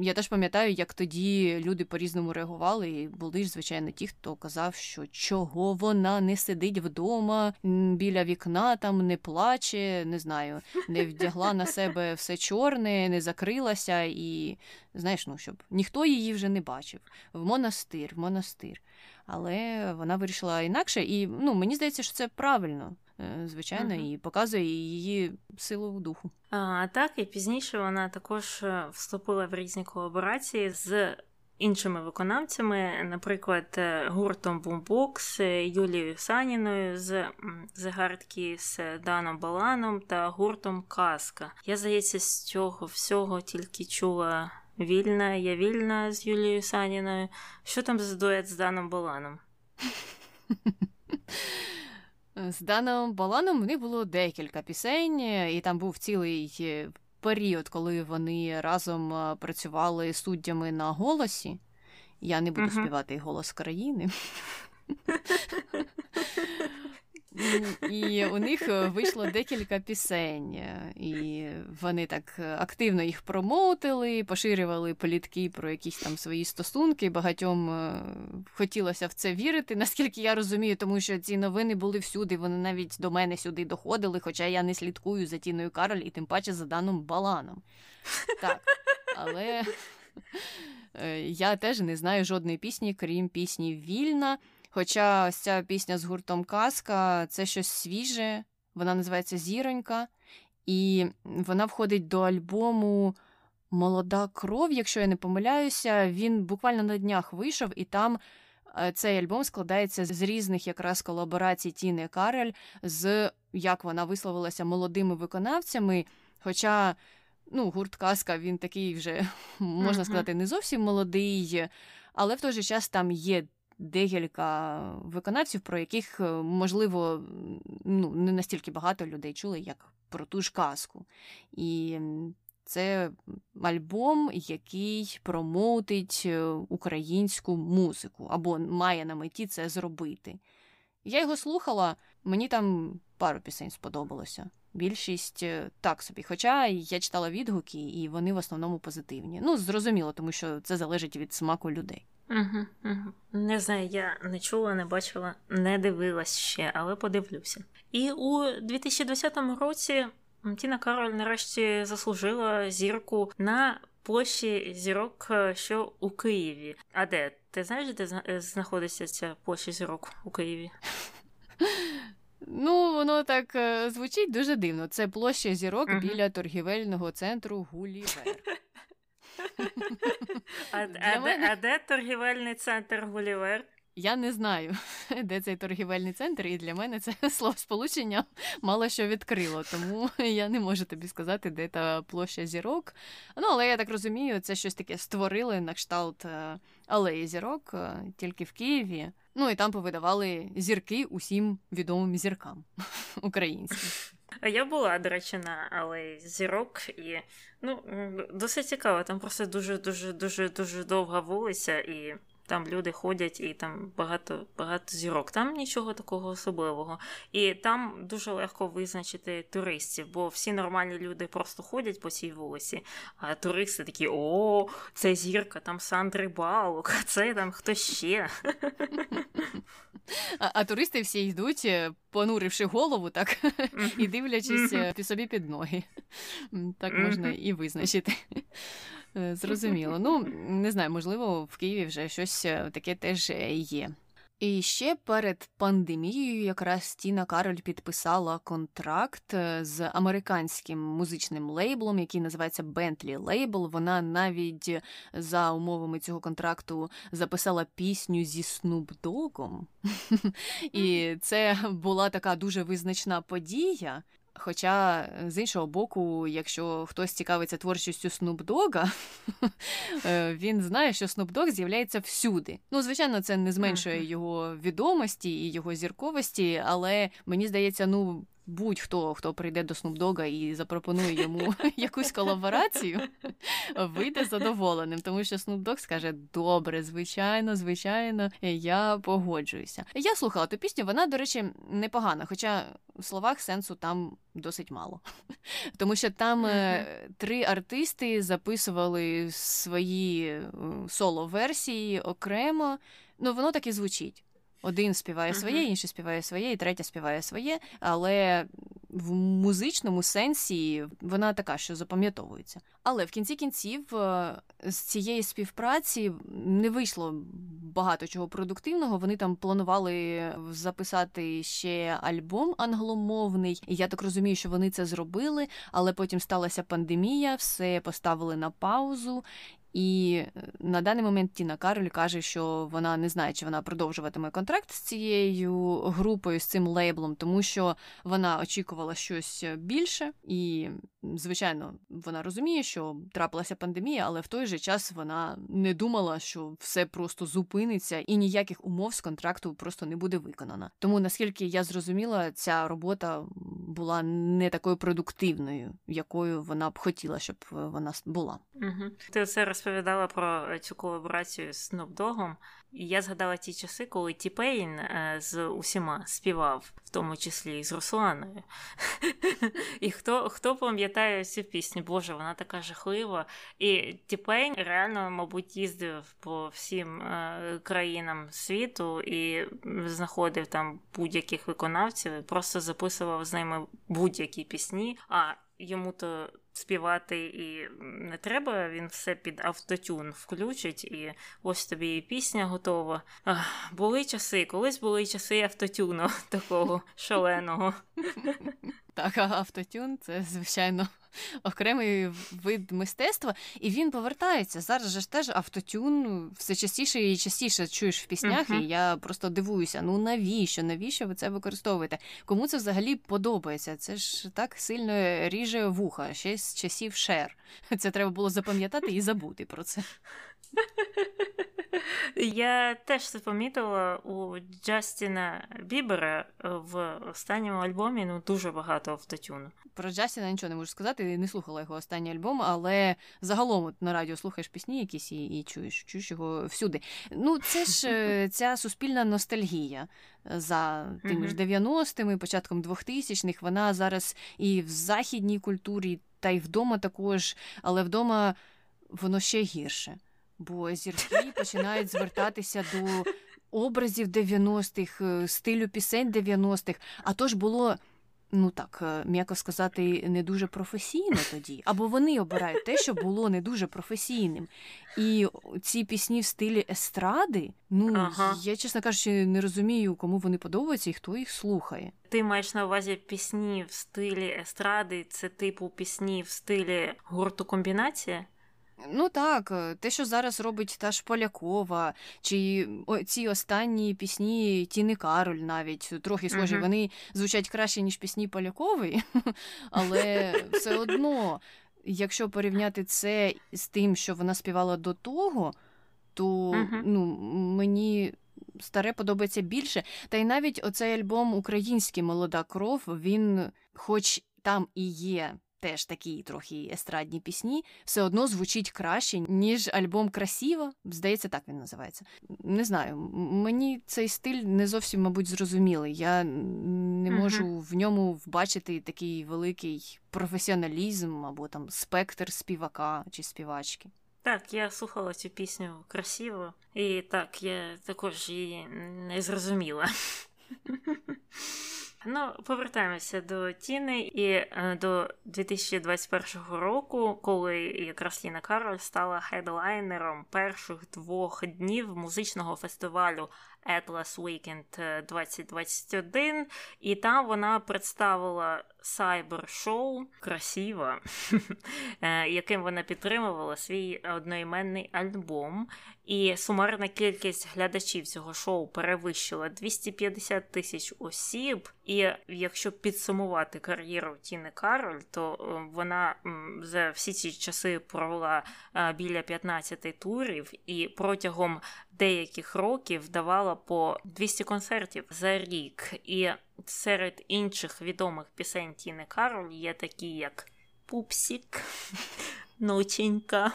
Я теж пам'ятаю, як тоді люди по-різному реагували, і були ж, звичайно, ті, хто казав, що чого вона не сидить вдома біля вікна, там не плаче, не знаю, не вдягла на себе все чорне, не закрилася, і знаєш, ну щоб ніхто її вже не бачив. В монастир, в монастир але вона вирішила інакше, і ну мені здається, що це правильно. Е, звичайно, uh-huh. і показує її силу духу. А, Так, і пізніше вона також е, вступила в різні колаборації з іншими виконавцями, наприклад, е, гуртом Boombox, Юлією Саніною з The Hard Kiss, Даном Баланом та гуртом Казка. Я здається, з цього всього тільки чула Вільна, я вільна з Юлією Саніною. Що там за дует з Даном Баланом? <laughs> З Даном Баланом в них було декілька пісень, і там був цілий е, період, коли вони разом е, працювали суддями на голосі. Я не буду uh-huh. співати голос країни. <laughs> І у них е, вийшло декілька пісень, е, і вони так е, активно їх промоутили, поширювали політки про якісь там свої стосунки. Багатьом хотілося в це вірити, наскільки я розумію, тому що ці новини були всюди. Вони навіть до мене сюди доходили, хоча я не слідкую за Тіною Кароль і тим паче за даним Баланом. Так, але я теж не знаю жодної пісні, крім пісні Вільна. Хоча ось ця пісня з гуртом Казка це щось свіже, вона називається Зіронька, і вона входить до альбому Молода кров, якщо я не помиляюся, він буквально на днях вийшов, і там е, цей альбом складається з різних якраз колаборацій Тіни Карель, з як вона висловилася молодими виконавцями. Хоча ну, гурт Казка він такий вже, <laughs> можна сказати, не зовсім молодий, але в той же час там є декілька виконавців, про яких, е, можливо, ну, не настільки багато людей чули, як про ту ж казку. І це альбом, який промоутить е, українську музику, або має на меті це зробити. Я його слухала, мені там пару пісень сподобалося. Більшість е, так собі. Хоча я читала відгуки, і вони в основному позитивні. Ну, зрозуміло, тому що це залежить від смаку людей. Угу, угу. Не знаю, я не чула, не бачила, не дивилась ще, але подивлюся. І у 2020 році Тіна Кароль нарешті заслужила зірку на площі зірок, е, що у Києві. А де? Ти знаєш, де е, знаходиться ця площа зірок у Києві? Ну, воно так е, звучить дуже дивно. Це площа зірок uh біля торгівельного центру Гулівер. <laughs> <laughs> А, а, мене... а де торгівельний центр Гулівер? Я не знаю, <laughs> де цей торгівельний центр, і для мене це <laughs> словосполучення мало що відкрило, тому я не можу тобі сказати, де та площа зірок. Ну, але я так розумію, це щось таке створили на кшталт е, алеї зірок е, тільки в Києві. Ну і там повидавали зірки усім відомим зіркам українським. Я була, до речі, на алеї зірок, і ну досить цікаво. Там просто дуже дуже дуже дуже довга вулиця і. Там люди ходять і там багато багато зірок. Там нічого такого особливого. І там дуже легко визначити туристів, бо всі нормальні люди просто ходять по цій вулиці, а туристи такі: о, це зірка, там Сандри Балок, а це там хто ще. А, а туристи всі йдуть, е, понуривши голову, так і дивлячись mm собі під ноги. Так можна і визначити. Е, зрозуміло. Ну, не знаю, можливо, в Києві вже щось е, таке теж е, є. І ще перед пандемією якраз Тіна Кароль підписала контракт з американським музичним лейблом, який називається Bentley Label. Вона навіть за умовами цього контракту записала пісню зі Snoop Dogg. <laughs> І це була така дуже визначна подія. Хоча, е, з іншого боку, якщо хтось цікавиться творчістю Snoop Dogg, <laughs> е, він знає, що Снупдог з'являється всюди. Ну, звичайно, це не зменшує його відомості і його зірковості, але мені здається, ну будь-хто, хто прийде до Снупдога і запропонує йому <laughs> якусь колаборацію, вийде задоволеним, тому що Снупдог скаже: Добре, звичайно, звичайно, я погоджуюся. Я слухала ту пісню, вона, до речі, непогана, хоча в словах сенсу там досить мало. <laughs> Тому що там mm-hmm. три артисти записували свої е, соло-версії окремо, ну воно так і звучить. Один співає своє, інший співає своє, і третя співає своє, але в музичному сенсі вона така, що запам'ятовується. Але в кінці кінців е, з цієї співпраці не вийшло багато чого продуктивного. Вони там планували записати ще альбом англомовний, і я так розумію, що вони це зробили, але потім сталася пандемія, все поставили на паузу, і е, на даний момент Тіна Кароль каже, що вона не знає, чи вона продовжуватиме контракт з цією групою, з цим лейблом, тому що вона очікувала щось більше, і, звичайно, вона розуміє, що трапилася пандемія, але в той же час вона не думала, що все просто зупиниться і ніяких умов з контракту просто не буде виконано. Тому наскільки я зрозуміла, ця робота була не такою продуктивною, якою вона б хотіла, щоб вона була. Угу. Ти це розповідала про цю колаборацію з Dogg, і я згадала ті часи, коли T-Pain з усіма співав, в тому числі і з Русланою. І <laughs> хто хто пам'ятає цю пісню? Боже, вона така жахлива. І T-Pain реально, мабуть, їздив по всім е, країнам світу і знаходив там будь-яких виконавців, і просто записував з ними будь-які пісні. А йому то співати і не треба, він все під автотюн включить, і ось тобі і пісня готова. Ах, Були часи, колись були часи автотюну <laughs> такого шаленого. Так, автотюн це, звичайно, окремий вид мистецтва, і він повертається. Зараз же ж теж автотюн все частіше і частіше чуєш в піснях, uh-huh. і я просто дивуюся: ну навіщо? Навіщо ви це використовуєте? Кому це взагалі подобається? Це ж так сильно ріже вуха, ще з часів шер. Це треба було запам'ятати і забути про це. <laughs> Я теж це помітила у Джастіна Бібера в останньому альбомі ну дуже багато автотюну. Про Джастіна нічого не можу сказати, не слухала його останній альбом, але загалом от на радіо слухаєш пісні якісь і, і чуєш, чуєш його всюди. Ну, це ж е, <laughs> ця суспільна ностальгія за тими ж 90-ми, початком 2000-х. Вона зараз і в західній культурі, та й вдома також, але вдома воно ще гірше бо зірки починають звертатися до образів 90-х, е, стилю пісень 90-х. А то ж було ну так, е, м'яко сказати, не дуже професійно тоді, або вони обирають те, що було не дуже професійним. І ці пісні в стилі естради, ну ага. я, чесно кажучи, не розумію, кому вони подобаються і хто їх слухає. Ти маєш на увазі пісні в стилі естради, це типу пісні в стилі гурту комбінація? Ну так, е, те, що зараз робить та ж Полякова, чи ці останні пісні Тіни Кароль навіть трохи схожі, uh-huh. вони звучать краще, ніж пісні Полякової, <laughs> але все одно, якщо порівняти це з тим, що вона співала до того, то uh-huh. ну, мені. Старе подобається більше. Та й навіть оцей альбом Український молода кров, він, хоч там і є теж такі трохи естрадні пісні, все одно звучить краще, ніж альбом Красіво. Здається, так він називається. Не знаю, мені цей стиль не зовсім, мабуть, зрозумілий. Я не можу uh-huh. в ньому вбачити такий великий професіоналізм або там спектр співака чи співачки. Так, я слухала цю пісню красиво, і так, я також її не зрозуміла. <laughs> Ну, повертаємося до Тіни і е, до 2021 року, коли якраз Ліна Кароль стала хедлайнером перших двох днів музичного фестивалю Atlas Weekend 2021, і там вона представила сайбер-шоу красиво, <laughs> е, яким вона підтримувала свій одноіменний альбом. І сумарна кількість глядачів цього шоу перевищила 250 тисяч осіб. І якщо підсумувати кар'єру Тіни Кароль, то е, вона за всі ці часи провела е, біля 15 турів і протягом деяких років давала по 200 концертів за рік. І серед інших відомих пісень Тіни Кароль є такі, як Пупсік, Ноченька,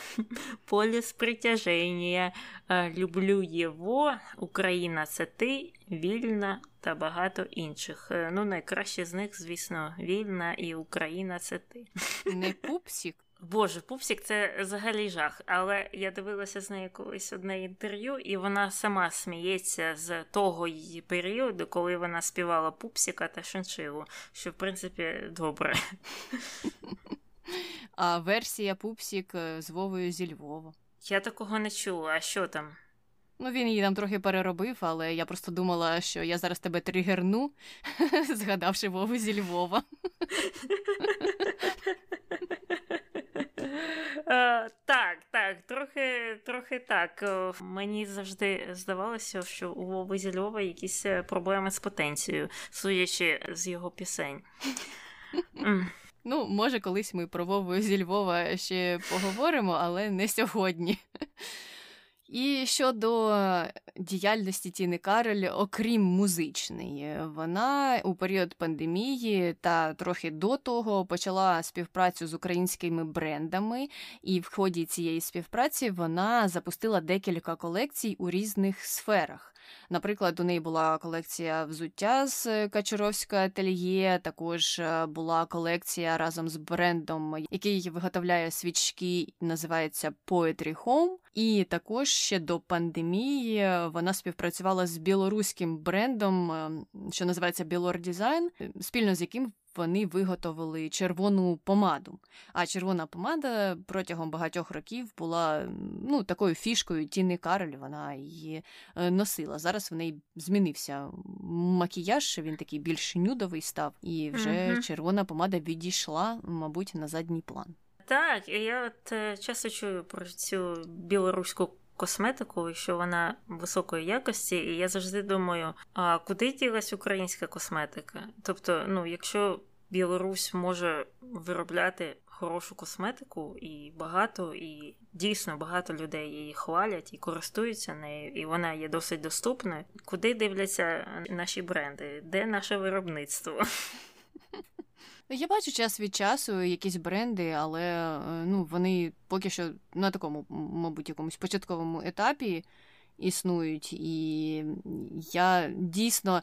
Поліс притяження, Люблю Єво, Україна це ти, Вільна та багато інших. Е, ну, найкраще з них, звісно, Вільна і Україна це ти. Не Пупсік. Боже, пупсік це взагалі жах. Але я дивилася з нею колись одне інтерв'ю, і вона сама сміється з того її періоду, коли вона співала пупсіка та шиншилу, що в принципі добре. <laughs> А версія пупсік е, з Вовою зі Львова. Я такого не чула, а що там? Ну, він її там трохи переробив, але я просто думала, що я зараз тебе тригерну, <laughs> згадавши Вову зі Львова. <laughs> Е, так, так, трохи трохи так. Е, мені завжди здавалося, що у Вови Зільова якісь е, проблеми з потенцією, судячи з його пісень. <laughs> Ну, може, колись ми про Вову зі Львова ще поговоримо, але не сьогодні. І щодо діяльності Тіни Карель, окрім музичної, вона у період пандемії та трохи до того почала співпрацю з українськими брендами, і в ході цієї співпраці вона запустила декілька колекцій у різних сферах. Наприклад, у неї була колекція взуття з Качуровська ательє, також е, була колекція разом з брендом, який виготовляє свічки, називається Poetry Home. І також ще до пандемії вона співпрацювала з білоруським брендом, е, що називається Білор Дизайн, спільно з яким вони виготовили червону помаду. А червона помада протягом багатьох років була ну, такою фішкою Тіни Кароль, вона її е, носила. Зараз в неї змінився макіяж, він такий більш нюдовий став, і вже mm червона помада відійшла, мабуть, на задній план. Так, я от е, часто чую про цю білоруську косметику, що вона високої якості, і я завжди думаю, а куди ділась українська косметика? Тобто, ну, якщо Білорусь може виробляти хорошу косметику і багато, і дійсно багато людей її хвалять і користуються нею, і вона є досить доступною. Куди дивляться наші бренди? Де наше виробництво? Я бачу час від часу якісь бренди, але е, ну, вони поки що на такому, мабуть, якомусь початковому етапі існують, і я дійсно.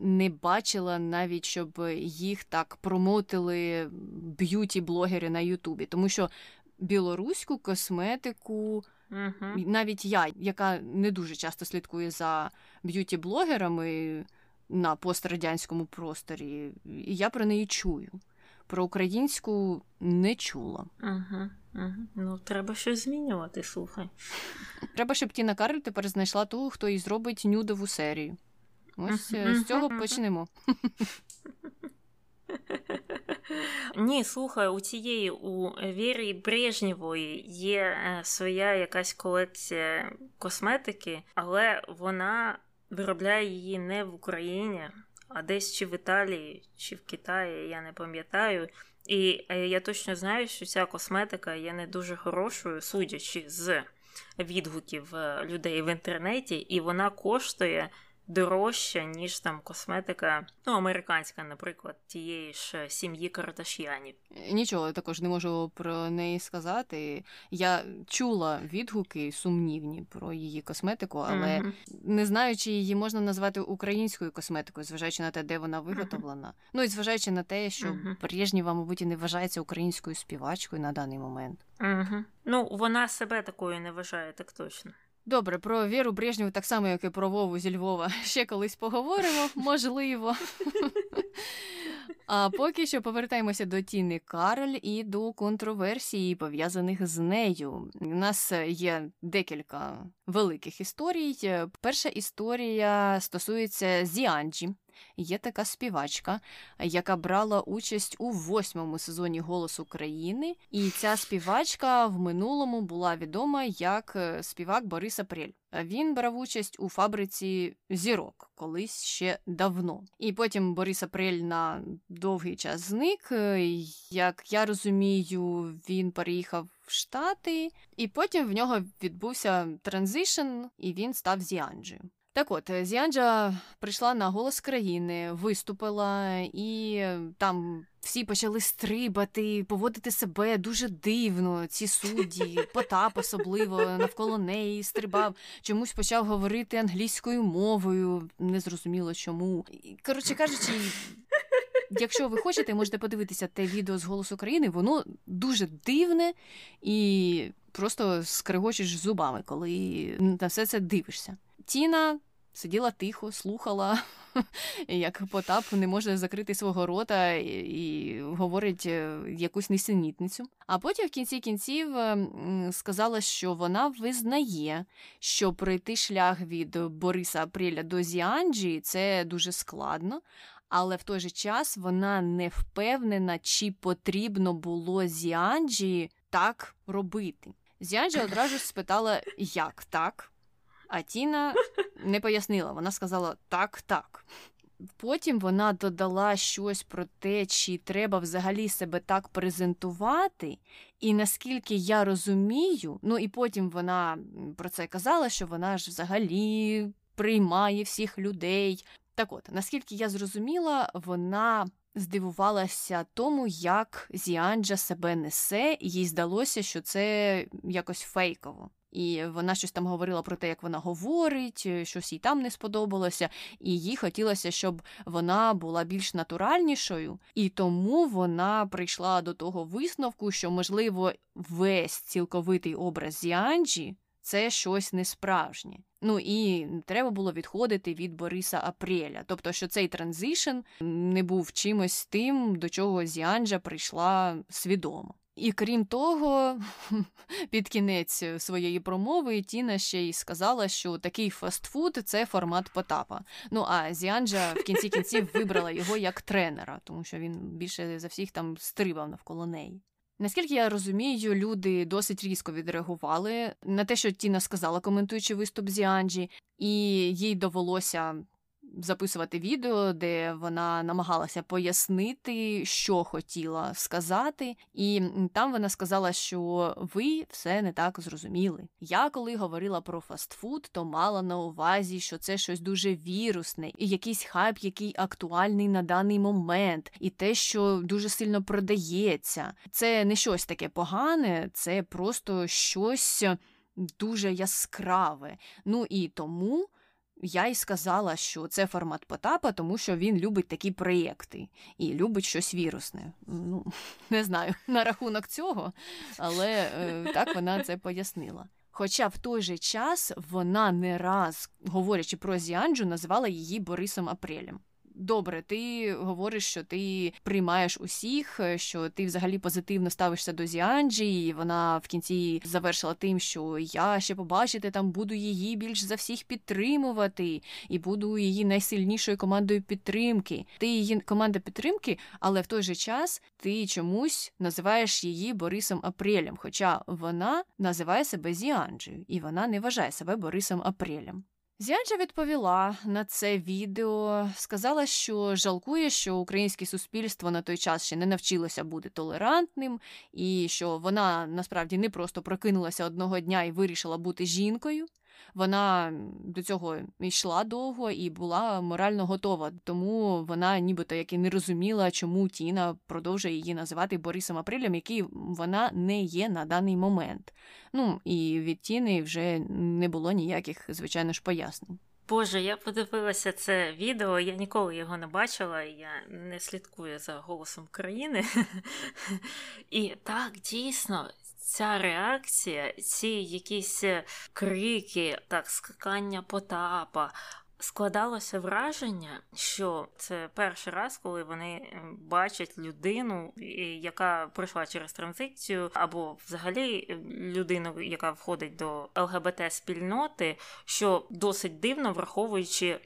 Не бачила навіть, щоб їх так промотили б'юті-блогери на Ютубі, тому що білоруську косметику, uh навіть я, яка не дуже часто слідкує за б'юті-блогерами, на пострадянському просторі, і я про неї чую. Про українську не чула. Угу, угу. Ну, треба щось змінювати, слухай. Треба, щоб Тіна Карль тепер знайшла того, хто їй зробить нюдову серію. Ось з цього почнемо. Ні, слухай, у цієї у Вірі Брежнєвої є е, своя якась колекція косметики, але вона виробляє її не в Україні, а десь чи в Італії, чи в Китаї, я не пам'ятаю. І е, я точно знаю, що ця косметика є не дуже хорошою, судячи з відгуків е, людей в інтернеті, і вона коштує дорожча, ніж там косметика, ну, американська, наприклад, тієї ж сім'ї Кардаш'янів. Нічого я також не можу про неї сказати. Я чула відгуки сумнівні про її косметику, але uh-huh. не знаю, чи її можна назвати українською косметикою, зважаючи на те, де вона виготовлена. Uh-huh. Ну і зважаючи на те, що uh-huh. Брежнєва, мабуть, і не вважається українською співачкою на даний момент. Ну, вона себе такою не вважає, так точно. Добре, про Віру Брежнєву так само, як і про Вову зі Львова, <laughs> ще колись поговоримо, <laughs> можливо. А поки що повертаємося до Тіни Кароль і до контроверсії, пов'язаних з нею. У нас є декілька великих історій. Перша історія стосується Зіанджі. Є така співачка, яка брала участь у восьмому сезоні Голос України, і ця співачка в минулому була відома як е, співак Борис Апрель. Він брав участь у фабриці зірок колись ще давно. І потім Борис Апрель на довгий час зник. Е, як я розумію, він переїхав в Штати, і потім в нього відбувся транзишн, і він став Зіанджею. Так от, Зіанджа прийшла на голос країни, виступила, і там всі почали стрибати, поводити себе дуже дивно. Ці судді, <laughs> Потап особливо навколо неї стрибав, чомусь почав говорити англійською мовою, незрозуміло чому. Коротше кажучи, якщо ви хочете, можете подивитися те відео з голосу країни, воно дуже дивне і просто скригочеш зубами, коли на все це дивишся. Тіна сиділа тихо, слухала, <laughs> як Потап не може закрити свого рота і говорить е, якусь несенітницю. А потім в кінці кінців сказала, що вона визнає, що пройти шлях від Бориса Апреля до Зіанджі це дуже складно. Але в той же час вона не впевнена, чи потрібно було Зіанджі так робити. Зіанджі одразу спитала, як так. А Тіна не пояснила, вона сказала так, так. Потім вона додала щось про те, чи треба взагалі себе так презентувати, і наскільки я розумію, ну і потім вона про це казала, що вона ж взагалі приймає всіх людей. Так от, наскільки я зрозуміла, вона здивувалася тому, як Зіанджа себе несе, і їй здалося, що це якось фейково. І вона щось там говорила про те, як вона говорить, е, щось їй там не сподобалося, і їй хотілося, щоб вона була більш натуральнішою, і тому вона прийшла до того висновку, що, можливо, весь цілковитий образ Зіанджі це щось несправжнє. Ну і треба було відходити від Бориса Апреля, тобто, що цей transition не був чимось тим, до чого Зіанджа прийшла свідомо. І крім того, <laughs> під кінець своєї промови Тіна ще й сказала, що такий фастфуд це формат Потапа. Ну а Зіанджа в кінці кінців вибрала його як тренера, тому що він більше за всіх там стрибав навколо неї. Наскільки я розумію, люди досить різко відреагували на те, що Тіна сказала, коментуючи виступ Зіанджі, і їй довелося записувати відео, де вона намагалася пояснити, що хотіла сказати, і там вона сказала, що ви все не так зрозуміли. Я коли говорила про фастфуд, то мала на увазі, що це щось дуже вірусне, і якийсь хайп, який актуальний на даний момент, і те, що дуже сильно продається. Це не щось таке погане, це просто щось дуже яскраве. Ну і тому. Я й сказала, що це формат Потапа, тому що він любить такі проєкти і любить щось вірусне. Ну, <laughs> не знаю на рахунок цього, але е, так вона це пояснила. Хоча в той же час вона не раз, говорячи про Зіанджу, називала її Борисом Апрелем добре, ти говориш, що ти приймаєш усіх, е, що ти взагалі позитивно ставишся до Зіанджі, і вона в кінці завершила тим, що я ще побачите, там буду її більш за всіх підтримувати, і буду її найсильнішою командою підтримки. Ти її команда підтримки, але в той же час ти чомусь називаєш її Борисом Апрелем, хоча вона називає себе Зіанджею, і вона не вважає себе Борисом Апрелем. Зянджа відповіла на це відео, сказала, що жалкує, що українське суспільство на той час ще не навчилося бути толерантним, і що вона насправді не просто прокинулася одного дня і вирішила бути жінкою. Вона до цього йшла довго і була морально готова, тому вона нібито як і не розуміла, чому Тіна продовжує її називати Борисом Априлем, який вона не є на даний момент. Ну і від Тіни вже не було ніяких, звичайно ж, пояснень. Боже, я подивилася це відео, я ніколи його не бачила, я не слідкую за голосом країни. <laughs> І так, дійсно, ця реакція, ці якісь е, крики, так, скакання потапа. Складалося враження, що це перший раз, коли вони е, бачать людину, яка пройшла через транзицію, або взагалі е, людину, яка входить до ЛГБТ спільноти, що досить дивно враховуючи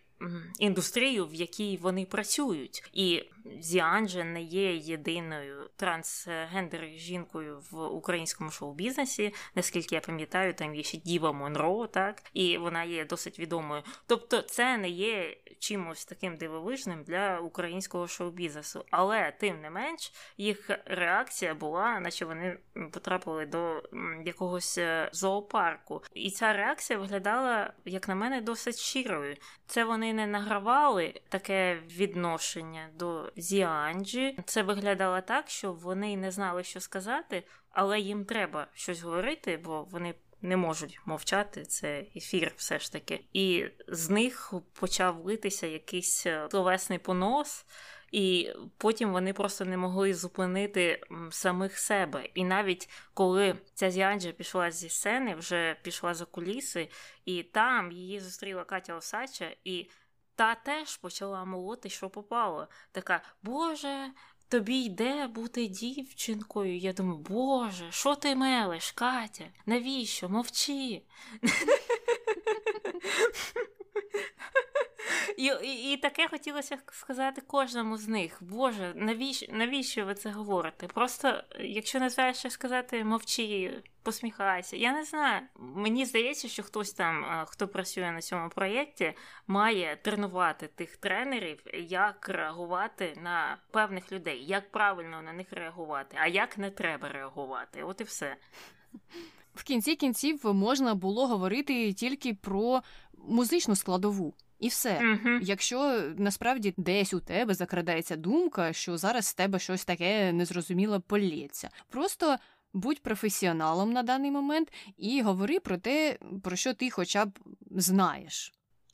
індустрію, в якій вони працюють, і Зіанже не є єдиною трансгендер жінкою в українському шоу-бізнесі. Наскільки я пам'ятаю, там є ще Діва Монро, так і вона є досить відомою. Тобто, це не є чимось таким дивовижним для українського шоу-бізнесу. Але тим не менш, їх реакція була, наче вони потрапили до якогось е, зоопарку. І ця реакція виглядала, як на мене, досить щирою. Це вони не награвали таке відношення до Зіанджі. Це виглядало так, що вони не знали, що сказати, але їм треба щось говорити, бо вони. Не можуть мовчати, це ефір, все ж таки, і з них почав литися якийсь е, словесний понос, і потім вони просто не могли зупинити самих себе. І навіть коли ця Зіанджа пішла зі сцени, вже пішла за куліси, і там її зустріла Катя Осача, і та теж почала молоти, що попало. Така, Боже, тобі йде бути дівчинкою. Я думаю, Боже, що ти мелиш, Катя? Навіщо? Мовчи? <laughs> І, і і, таке хотілося сказати кожному з них. Боже, навіщо навіщо ви це говорите? Просто, якщо не знаєш, що сказати, мовчи, посміхайся. Я не знаю. Мені здається, що хтось там, хто працює на цьому проєкті, має тренувати тих тренерів, як реагувати на певних людей, як правильно на них реагувати, а як не треба реагувати. От і все. В кінці кінців можна було говорити тільки про музичну складову. І все. uh Якщо насправді десь у тебе закрадається думка, що зараз з тебе щось таке незрозуміле полється. Просто будь професіоналом на даний момент і говори про те, про що ти хоча б знаєш.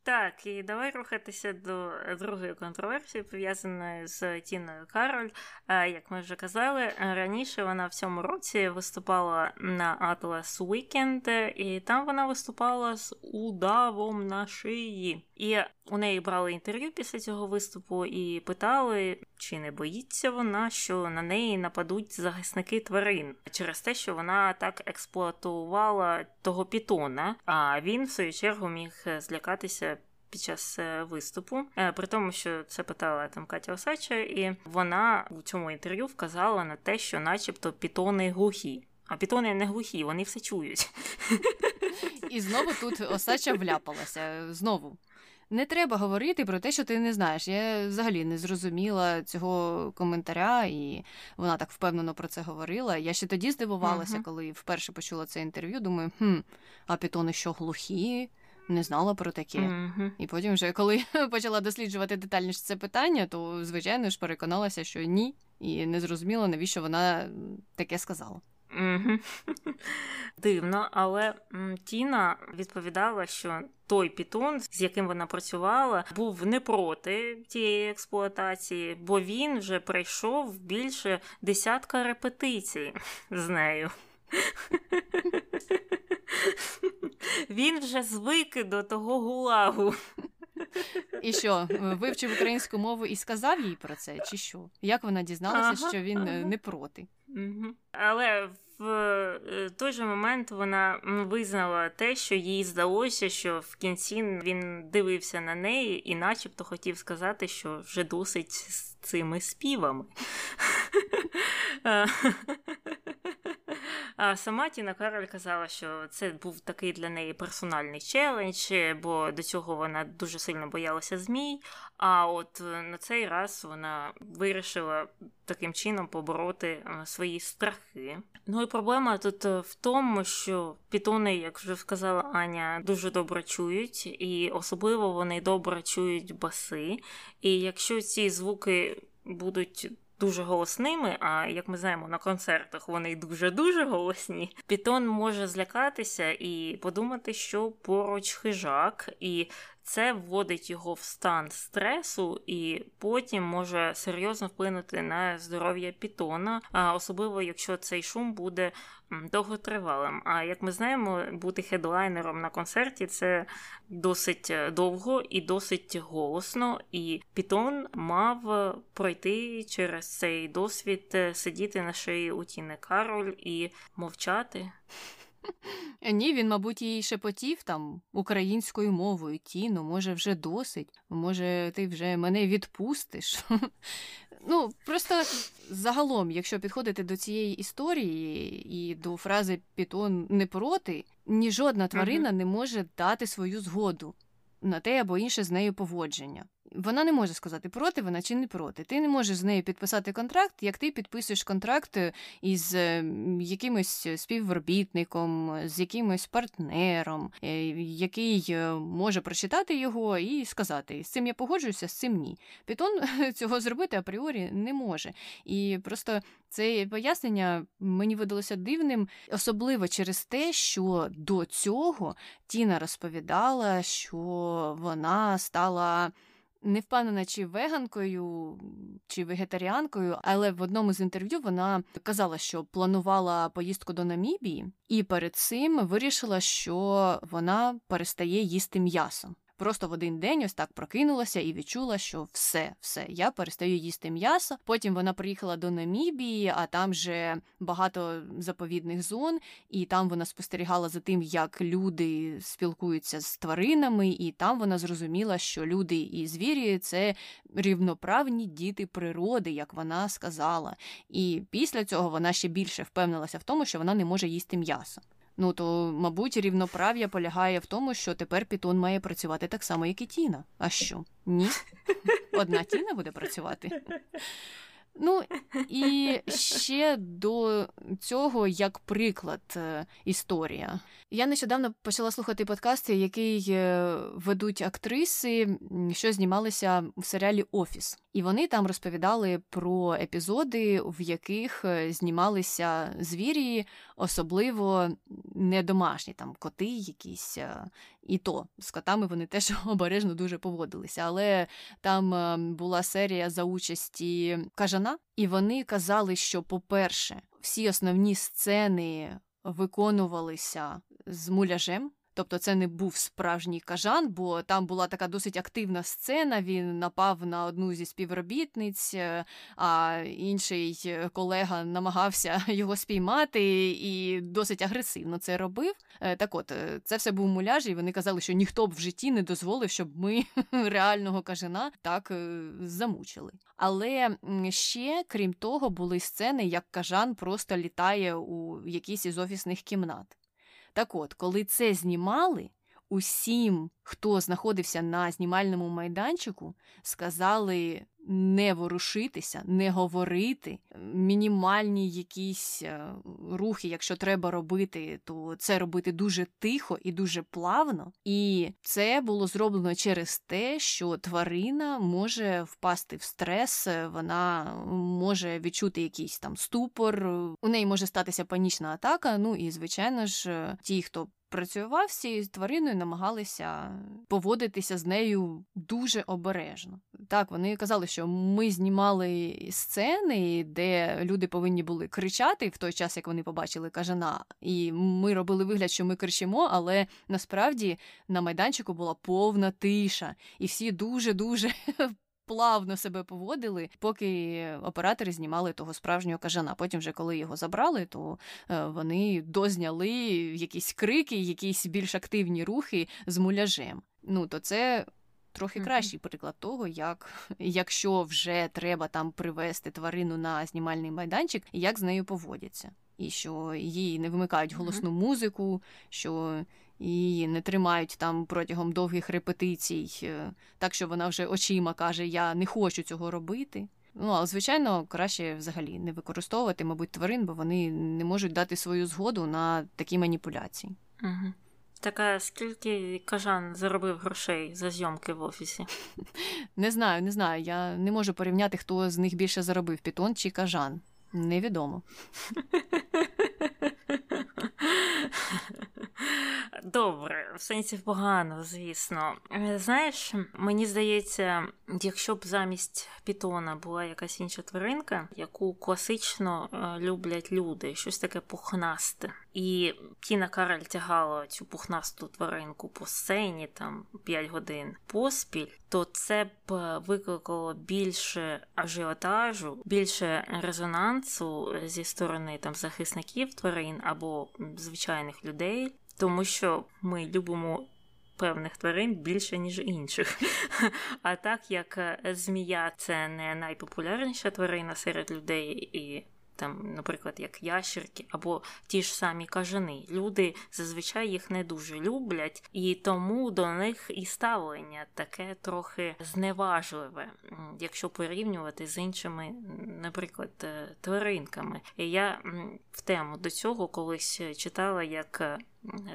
Так, і давай рухатися до другої контроверсії, пов'язаної з Тіною Кароль. Як ми вже казали, раніше вона в цьому році виступала на Atlas Weekend, і там вона виступала з удавом на шиї. І у неї брали інтерв'ю після цього виступу і питали, чи не боїться вона, що на неї нападуть захисники тварин через те, що вона так експлуатувала того пітона. А він в свою чергу міг злякатися. Під час е, виступу, е, при тому, що це питала там Катя Осача, і вона у цьому інтерв'ю вказала на те, що, начебто, пітони глухі. А пітони не глухі, вони все чують. І знову тут Осача вляпалася. Знову не треба говорити про те, що ти не знаєш. Я взагалі не зрозуміла цього коментаря, і вона так впевнено про це говорила. Я ще тоді здивувалася, uh-huh. коли вперше почула це інтерв'ю. Думаю, хм, а пітони що глухі? Не знала про таке. Uh-huh. І потім, вже коли <laughs> почала досліджувати детальніше це питання, то звичайно ж переконалася, що ні, і не зрозуміла, навіщо вона таке сказала. Дивно, але Тіна відповідала, що той пітон, з яким вона працювала, був не проти тієї експлуатації, бо він вже пройшов більше десятка репетицій з нею. Він вже звик до того гулагу. І що, вивчив українську мову і сказав їй про це, чи що? Як вона дізналася, ага, що він ага. не проти? Угу. Але в е, той же момент вона визнала те, що їй здалося, що в кінці він дивився на неї і, начебто, хотів сказати, що вже досить з цими співами. <laughs> А сама Тіна Кароль казала, що це був такий для неї персональний челендж, бо до цього вона дуже сильно боялася змій. А от е, на цей раз вона вирішила таким чином побороти е, свої страхи. Ну і проблема тут е, в тому, що пітони, як вже сказала Аня, дуже добре чують, і особливо вони добре чують баси. І якщо ці звуки будуть дуже голосними, а як ми знаємо, на концертах вони дуже-дуже голосні, Пітон може злякатися і подумати, що поруч хижак, і це вводить його в стан стресу і потім може серйозно вплинути на здоров'я пітона, особливо якщо цей шум буде довготривалим. А як ми знаємо, бути хедлайнером на концерті це досить е, довго і досить голосно. І Пітон мав е, пройти через цей досвід, е, сидіти на шиї у Тіни Кароль і мовчати. Ні, він, мабуть, їй шепотів там українською мовою. Тіно, може, вже досить, може, ти вже мене відпустиш. <laughs> Ну, просто загалом, якщо підходити до цієї історії і до фрази Пітон не проти, ні жодна тварина не може дати свою згоду на те або інше з нею поводження. Вона не може сказати, проти вона чи не проти. Ти не можеш з нею підписати контракт, як ти підписуєш контракт е, із е, якимось співробітником, з якимось партнером, е, який може прочитати його і сказати: з цим я погоджуюся, з цим ні. Пітон <laughs> цього зробити апріорі не може. І просто це пояснення мені видалося дивним, особливо через те, що до цього Тіна розповідала, що вона стала не впевнена, чи веганкою, чи вегетаріанкою, але в одному з інтерв'ю вона казала, що планувала поїздку до Намібії, і перед цим вирішила, що вона перестає їсти м'ясо. Просто в один день ось так прокинулася і відчула, що все, все, я перестаю їсти м'ясо. Потім вона приїхала до Намібії, а там же багато заповідних зон, і там вона спостерігала за тим, як люди спілкуються з тваринами, і там вона зрозуміла, що люди і звірі це рівноправні діти природи, як вона сказала. І після цього вона ще більше впевнилася в тому, що вона не може їсти м'ясо. Ну то, мабуть, рівноправ'я полягає в тому, що тепер Пітон має працювати так само, як і Тіна. А що? Ні? Одна Тіна буде працювати. Ну і ще до цього, як приклад, е, історія. Я нещодавно почала слухати подкасти, який е, ведуть актриси, що знімалися в серіалі Офіс, і вони там розповідали про епізоди, в яких е, знімалися звірі, особливо не домашні, там коти, якісь і то з котами вони теж <laughs> обережно дуже поводилися. Але там була серія за участі кажана, і вони казали, що, по-перше, всі основні сцени виконувалися з муляжем. Тобто це не був справжній кажан, бо там була така досить активна сцена. Він напав на одну зі співробітниць, е, а інший е, колега намагався <laughs> його спіймати і досить агресивно це робив. Е, так от, це все був муляж, і вони казали, що ніхто б в житті не дозволив, щоб ми <laughs> реального кажана так замучили. Але ще, крім того, були сцени, як кажан просто літає у якійсь із офісних кімнат. Так от, коли це знімали, усім, хто знаходився на знімальному майданчику, сказали не ворушитися, не говорити, мінімальні якісь е, рухи, якщо треба робити, то це робити дуже тихо і дуже плавно. І це було зроблено через те, що тварина може впасти в стрес, вона може відчути якийсь там ступор, у неї може статися панічна атака. Ну і звичайно ж, ті, хто працював з цією твариною, намагалися поводитися з нею дуже обережно. Так, вони казали, що ми знімали сцени, де люди повинні були кричати в той час, як вони побачили кажана. І ми робили вигляд, що ми кричимо, але насправді на майданчику була повна тиша, і всі дуже дуже плавно себе поводили, поки оператори знімали того справжнього кажана. Потім, вже коли його забрали, то е, вони дозняли якісь крики, якісь більш активні рухи з муляжем. Ну то це. Трохи кращий приклад того, як якщо вже треба там привезти тварину на знімальний майданчик, як з нею поводяться, і що їй не вимикають голосну музику, що і не тримають там протягом довгих репетицій, е, так що вона вже очима каже: Я не хочу цього робити. Ну, але, звичайно, краще взагалі не використовувати, мабуть, тварин, бо вони не можуть дати свою згоду на такі маніпуляції. Угу. Так скільки кажан заробив грошей за зйомки в офісі? <laughs> Не знаю, не знаю. Я не можу порівняти, хто з них більше заробив Пітон чи кажан. Невідомо. <laughs> Добре, в сенсі погано, звісно. Е, знаєш, мені здається, якщо б замість пітона була якась інша тваринка, яку класично е, люблять люди, щось таке пухнасте. І Тіна Карель тягала цю пухнасту тваринку по сцені там 5 годин поспіль, то це б викликало більше ажіотажу, більше резонансу зі сторони там захисників тварин або звичайних людей тому що ми любимо певних тварин більше, ніж інших. <laughs> А так як е, змія це не найпопулярніша тварина серед людей і там, наприклад, як ящерки або ті ж самі кажани. Люди зазвичай їх не дуже люблять, і тому до них і ставлення таке трохи зневажливе, якщо порівнювати з іншими, наприклад, е, тваринками. І я в тему до цього колись читала, як.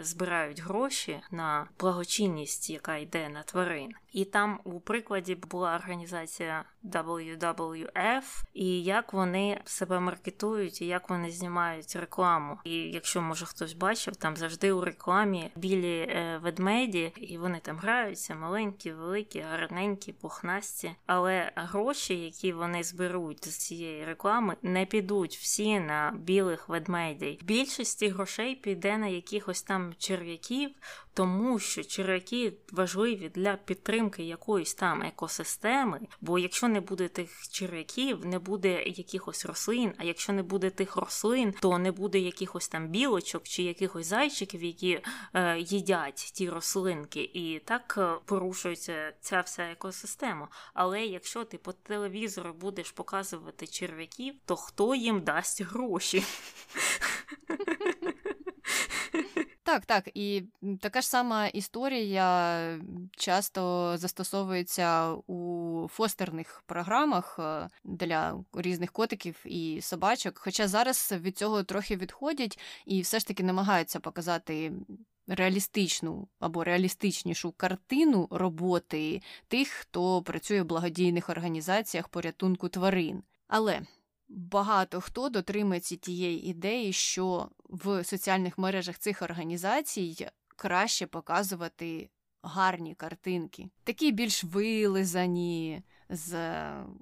Збирають гроші на благочинність, яка йде на тварин, і там у прикладі була організація WWF, і як вони себе маркетують, і як вони знімають рекламу. І якщо може хтось бачив, там завжди у рекламі білі е, ведмеді, і вони там граються, маленькі, великі, гарненькі, пухнасті. Але гроші, які вони зберуть з цієї реклами, не підуть всі на білих ведмедей. Більшості грошей піде на якихось там черв'яків, тому що черв'яки важливі для підтримки якоїсь там екосистеми. Бо якщо не буде тих черв'яків, не буде якихось рослин. А якщо не буде тих рослин, то не буде якихось там білочок чи якихось зайчиків, які е, їдять ті рослинки, і так е, порушується ця вся екосистема. Але якщо ти по телевізору будеш показувати черв'яків, то хто їм дасть гроші? <laughs> Так, так, і така ж сама історія часто застосовується у фостерних програмах е, для різних котиків і собачок. Хоча зараз від цього трохи відходять і все ж таки намагаються показати. Реалістичну або реалістичнішу картину роботи тих, хто працює в благодійних організаціях порятунку тварин. Але багато хто дотримується тієї ідеї, що в соціальних мережах цих організацій краще показувати гарні картинки, такі більш вилизані, з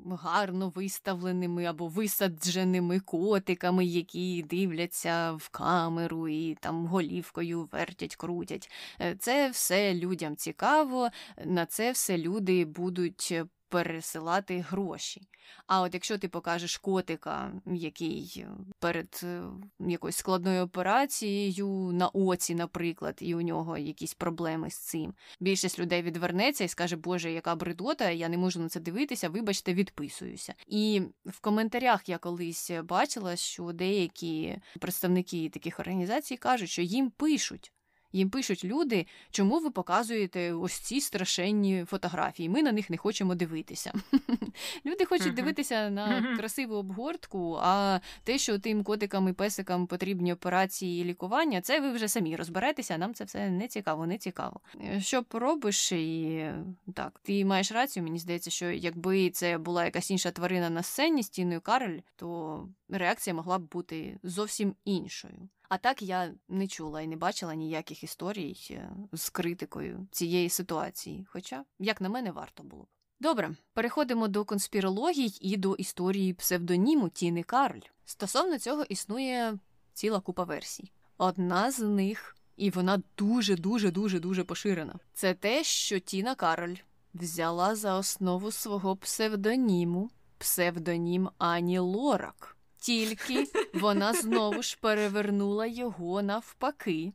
гарно виставленими або висадженими котиками, які дивляться в камеру і там голівкою вертять, крутять. Е, це все людям цікаво, на це все люди будуть пересилати гроші. А от якщо ти покажеш котика, який перед е, якоюсь складною операцією на оці, наприклад, і у нього якісь проблеми з цим, більшість людей відвернеться і скаже, Боже, яка бредота, я не можу на це дивитися, вибачте, відписуюся. І в коментарях я колись бачила, що деякі представники таких організацій кажуть, що їм пишуть. Їм пишуть люди, чому ви показуєте ось ці страшенні фотографії. Ми на них не хочемо дивитися. <laughs> Люди хочуть дивитися на красиву обгортку, а те, що тим котикам і песикам потрібні операції і лікування, це ви вже самі розберетеся, нам це все не цікаво, не цікаво. Що поробиш, і так, ти маєш рацію, мені здається, що якби це була якась інша тварина на сцені з Тіною Карель, то реакція могла б бути зовсім іншою. А так я не чула і не бачила ніяких історій е, з критикою цієї ситуації. Хоча, як на мене, варто було б. Добре, переходимо до конспірологій і до історії псевдоніму Тіни Карль. Стосовно цього існує ціла купа версій. Одна з них, і вона дуже дуже дуже дуже поширена. Це те, що Тіна Кароль взяла за основу свого псевдоніму псевдонім Ані Лорак. Тільки вона знову ж перевернула його навпаки,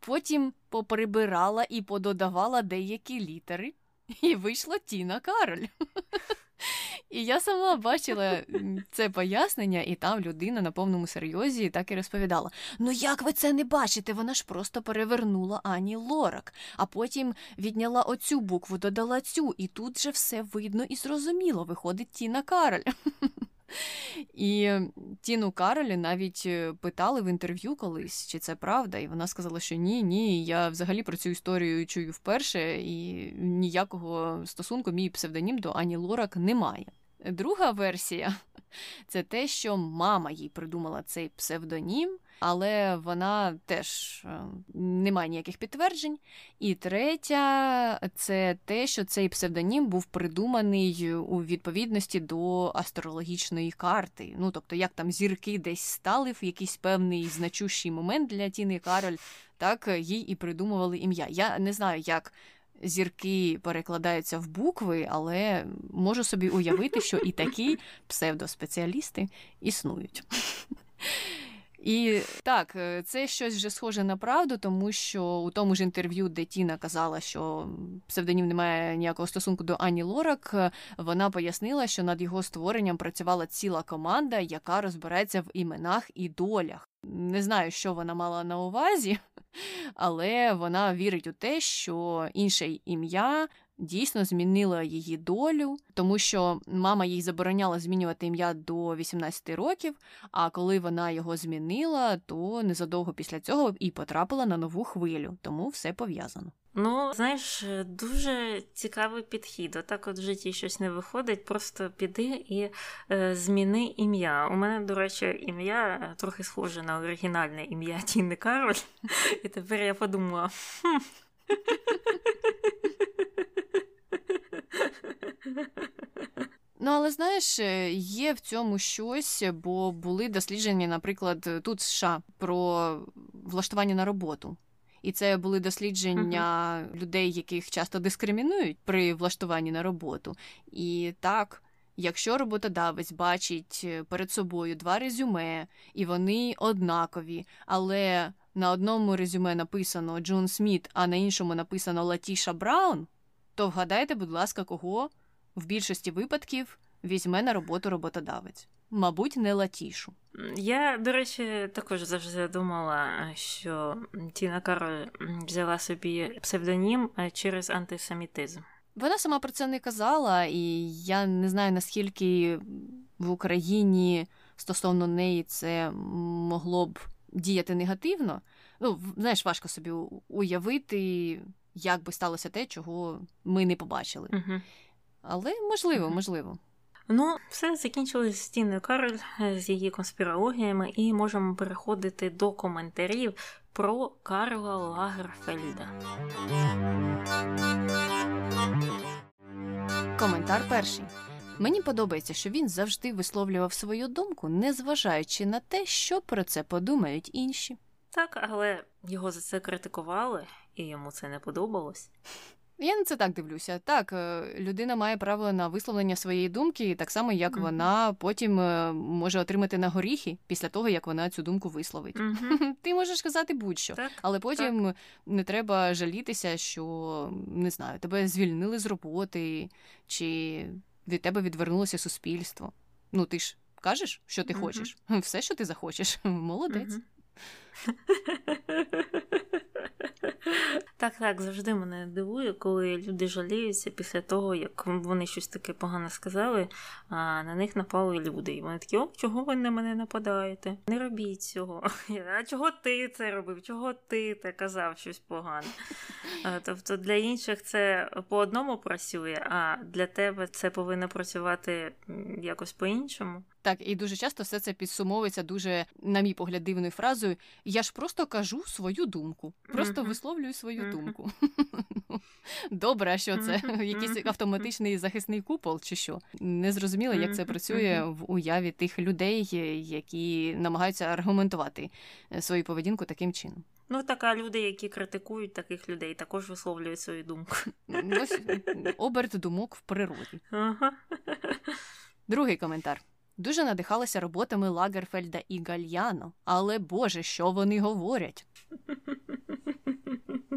потім поприбирала і пододавала деякі літери, і вийшла Тіна Кароль. І я сама бачила це пояснення, і там людина на повному серйозі так і розповідала: Ну як ви це не бачите? Вона ж просто перевернула Ані Лорак, а потім відняла оцю букву, додала цю, і тут же все видно і зрозуміло. Виходить Тіна Кароль. І Тіну Каролі навіть е, питали в інтерв'ю колись, чи це правда, і вона сказала, що ні, ні, я взагалі про цю історію чую вперше, і ніякого стосунку мій псевдонім до Ані Лорак немає. Друга версія це те, що мама їй придумала цей псевдонім, але вона теж е, не має ніяких підтверджень. І третя це те, що цей псевдонім був придуманий у відповідності до астрологічної карти. Ну тобто, як там зірки десь стали в якийсь певний значущий момент для Тіни Кароль, так їй і придумували ім'я. Я не знаю, як зірки перекладаються в букви, але можу собі уявити, що і такі <laughs> псевдоспеціалісти існують. І так, е, це щось вже схоже на правду, тому що у тому ж інтерв'ю, де Тіна казала, що псевдонім не має ніякого стосунку до Ані Лорак, е, вона пояснила, що над його створенням працювала ціла команда, яка розбирається в іменах і долях. Не знаю, що вона мала на увазі, <laughs> але вона вірить у те, що інше ім'я дійсно змінило її долю, тому що мама їй забороняла змінювати ім'я до 18 років. А коли вона його змінила, то незадовго після цього і потрапила на нову хвилю, тому все пов'язано. Ну, знаєш, дуже цікавий підхід. Отак от в житті щось не виходить, просто піди і е, зміни ім'я. У мене, до речі, ім'я е, трохи схоже на оригінальне ім'я Тіни Кароль. <laughs> І тепер я подумала. хм. Ну, але знаєш, е, є в цьому щось, бо були дослідження, наприклад, тут США про влаштування на роботу. І це були дослідження uh-huh. людей, яких часто дискримінують при влаштуванні на роботу. І так, якщо роботодавець бачить е, перед собою два резюме, і вони однакові, але на одному резюме написано Джон Сміт, а на іншому написано Латіша Браун, то вгадайте, будь ласка, кого в більшості випадків візьме на роботу роботодавець. Мабуть, не латішу. Я, до речі, також завжди думала, що Тіна Кароль взяла собі псевдонім е, через антисемітизм. Вона сама про це не казала, і я не знаю, наскільки в Україні стосовно неї це могло б діяти негативно. Ну, знаєш, важко собі уявити, як би сталося те, чого ми не побачили. Угу. Але можливо, можливо. Ну, все закінчилось з Тіною Кароль е, з її конспірологіями, і можемо переходити до коментарів про Карла Лагерфельда. Коментар перший. Мені подобається, що він завжди висловлював свою думку, незважаючи на те, що про це подумають інші. Так, але його за це критикували, і йому це не подобалось. Я на це так дивлюся. Так, е, людина має право на висловлення своєї думки, так само, як mm-hmm. вона потім е, може отримати на горіхи після того, як вона цю думку висловить. Mm-hmm. <laughs> Ти можеш сказати будь-що, так, але потім так. не треба жалітися, що не знаю, тебе звільнили з роботи, чи від тебе відвернулося суспільство. Ну, ти ж кажеш, що ти хочеш, все, що ти захочеш. <laughs> Молодець. <laughs> Так, так, завжди мене дивує, коли люди жаліються після того, як вони щось таке погане сказали, а на них напали люди. І вони такі, о, чого ви на мене нападаєте? Не робіть цього. А чого ти це робив? Чого ти це казав щось погане? Тобто для інших це по одному працює, а для тебе це повинно працювати якось по-іншому. Так, і дуже часто все це підсумовується дуже, на мій погляд, дивною фразою Я ж просто кажу свою думку, просто висловлюю свою думку. <laughs> Добре, а що це? Якийсь автоматичний захисний купол, чи що? Не зрозуміло, як це працює в уяві тих людей, які намагаються аргументувати е, свою поведінку таким чином. Ну, так, а люди, які критикують таких людей, також висловлюють свою думку. Ось оберт думок в природі. Ага. Другий коментар. Дуже надихалася роботами Лагерфельда і Гальяно, але Боже, що вони говорять?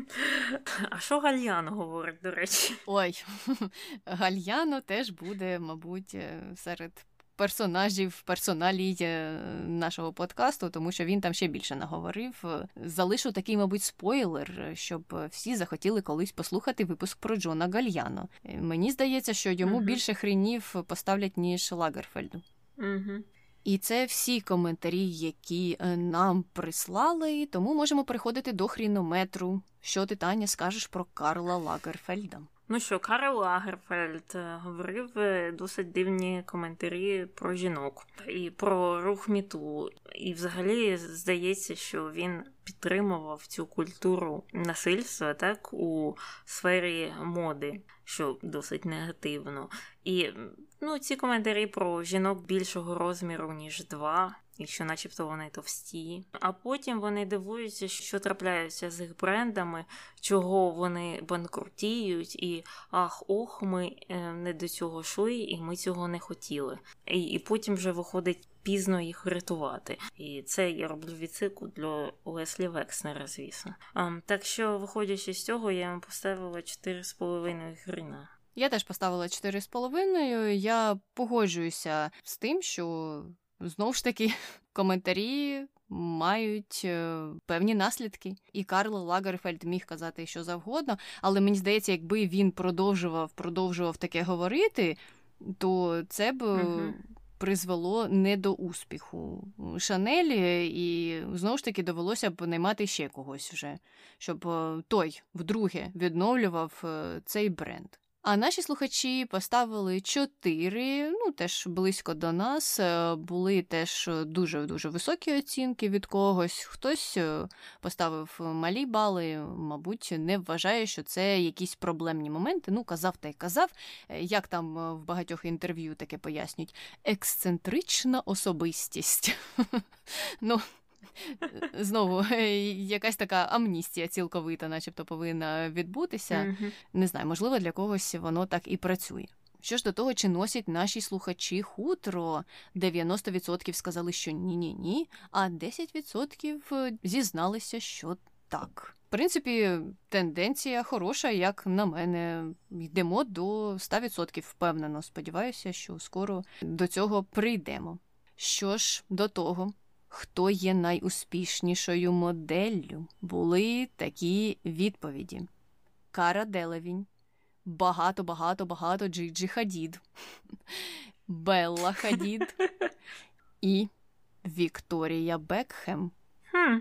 <laughs> А що Гальяно говорить, до речі? Ой, <laughs> Гальяно теж буде, мабуть, е, серед персонажів, персоналій е, нашого подкасту, тому що він там ще більше наговорив. Залишу такий, мабуть, спойлер, щоб всі захотіли колись послухати випуск про Джона Гальяно. Мені здається, що йому угу. більше хренів поставлять, ніж Лагерфельду. Угу. І це всі коментарі, які е, нам прислали, тому можемо переходити до хрінометру. Що ти, Таня, скажеш про Карла Лагерфельда? Ну що, Карл Лагерфельд е, говорив е, досить дивні коментарі про жінок і про рух міту. І взагалі здається, що він підтримував цю культуру насильства так у сфері моди, що досить негативно. І ну, ці коментарі про жінок більшого розміру, ніж два і що начебто вони товсті. А потім вони дивуються, що трапляється з їх брендами, чого вони банкрутіють, і ах, ох, ми е, не до цього йшли, і ми цього не хотіли. І, і потім вже виходить. Пізно їх рятувати. І це я роблю відсилку для Леслі Векснера, звісно. А, так що, виходячи з цього, я йому поставила 4,5 грина. Я теж поставила 4,5. Я погоджуюся з тим, що Знову ж таки, <laughs> коментарі мають е, певні наслідки. І Карл Лагерфельд міг казати що завгодно, але мені здається, якби він продовжував продовжував таке говорити, то це б. Угу. Призвело не до успіху Шанелі, і знову ж таки довелося б наймати ще когось вже, щоб е, той вдруге відновлював цей бренд. А наші слухачі поставили чотири, ну теж близько до нас. Е, були теж дуже дуже високі оцінки від когось. Хтось е, поставив малі бали, мабуть, не вважає, що це якісь проблемні моменти. Ну, казав та й казав, е, як там в багатьох інтерв'ю таке пояснюють, ексцентрична особистість. <laughs> Ну, знову <laughs> якась така амністія цілковита, начебто, повинна відбутися. Mm-hmm. Не знаю, можливо, для когось воно так і працює. Що ж до того, чи носять наші слухачі хутро, 90% сказали, що ні-ні ні, а 10% зізналися, що так. В принципі, тенденція хороша, як на мене. Йдемо до 100% впевнено. Сподіваюся, що скоро до цього прийдемо. Що ж до того, хто є найуспішнішою моделлю, були такі відповіді: Кара Делевінь, багато, багато, багато Джиджі Хадід, <laughs> Белла Хадід і Вікторія Бекхем. Хм,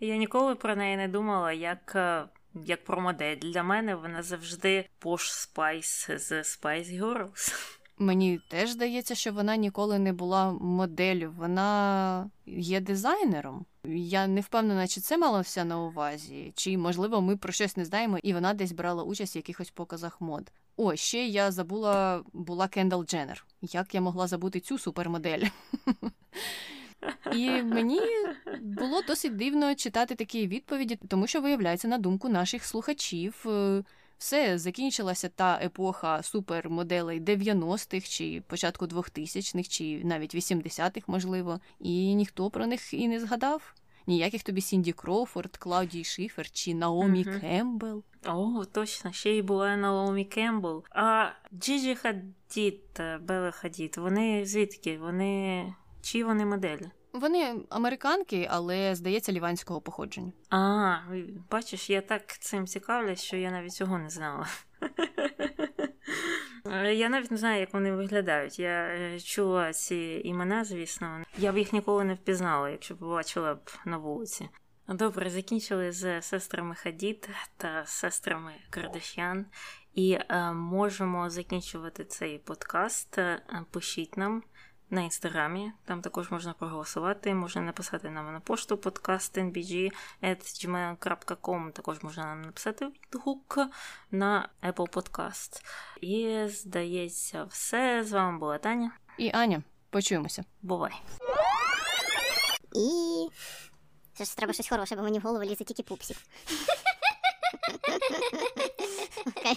Я ніколи про неї не думала, як. Е, як про модель. Для мене вона завжди Posh Spice з Spice Girls. Мені теж здається, що вона ніколи не була моделлю, вона є дизайнером. Я не впевнена, чи це малося на увазі, чи, можливо, ми про щось не знаємо, і вона десь брала участь в якихось показах мод. О, ще я забула, була Кендал Дженнер. Як я могла забути цю супермодель? І мені було досить дивно читати такі відповіді, тому що, виявляється, на думку наших слухачів. Все закінчилася та епоха супермоделей 90-х чи початку 2000-х, чи навіть 80-х, можливо, і ніхто про них і не згадав. Ніяких тобі Сінді Кроуфорд, Клаудії Шифер чи Наомі угу. Кемпбелл. О, точно, ще й була Наомі Кемпбелл. А Джиджі Хадід та Белла Хадід, вони звідки? Вони чи вони моделі? Вони американки, але здається, ліванського походження. А, бачиш, я так цим цікавлюсь, що я навіть цього не знала. <laughs> Я навіть не знаю, як вони виглядають. Я е, чула ці імена, звісно. Я б їх ніколи не впізнала, якщо побачила б на вулиці. Добре, закінчили з сестрами Хадід та сестрами Кардашян. І е, можемо закінчувати цей подкаст. Пишіть нам на інстаграмі. Там також можна проголосувати, можна написати нам на пошту podcastnbg.gmail.com, Також можна нам написати відгук на Apple Podcast. І здається, все. З вами була Таня. І Аня. Почуємося. Бувай. І. Це ж треба щось хороше, бо мені в голову лізе тільки пупсик. Окей.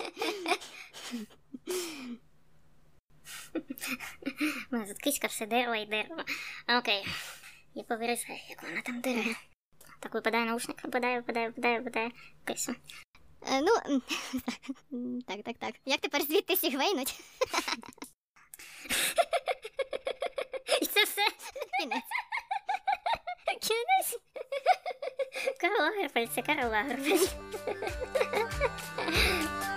<laughs> У тут киська все дерево і дерево. Окей. Я повирізаю, як вона там дерево. Так випадає наушник, випадає, випадає, випадає, випадає. Окей, все. Е, ну, <laughs> так, так, так. Як тепер звідти сігвейнуть? <laughs> І це все. Кінець. Кінець. Карл Лагерфельд, це Карл Лагерфельд. <laughs>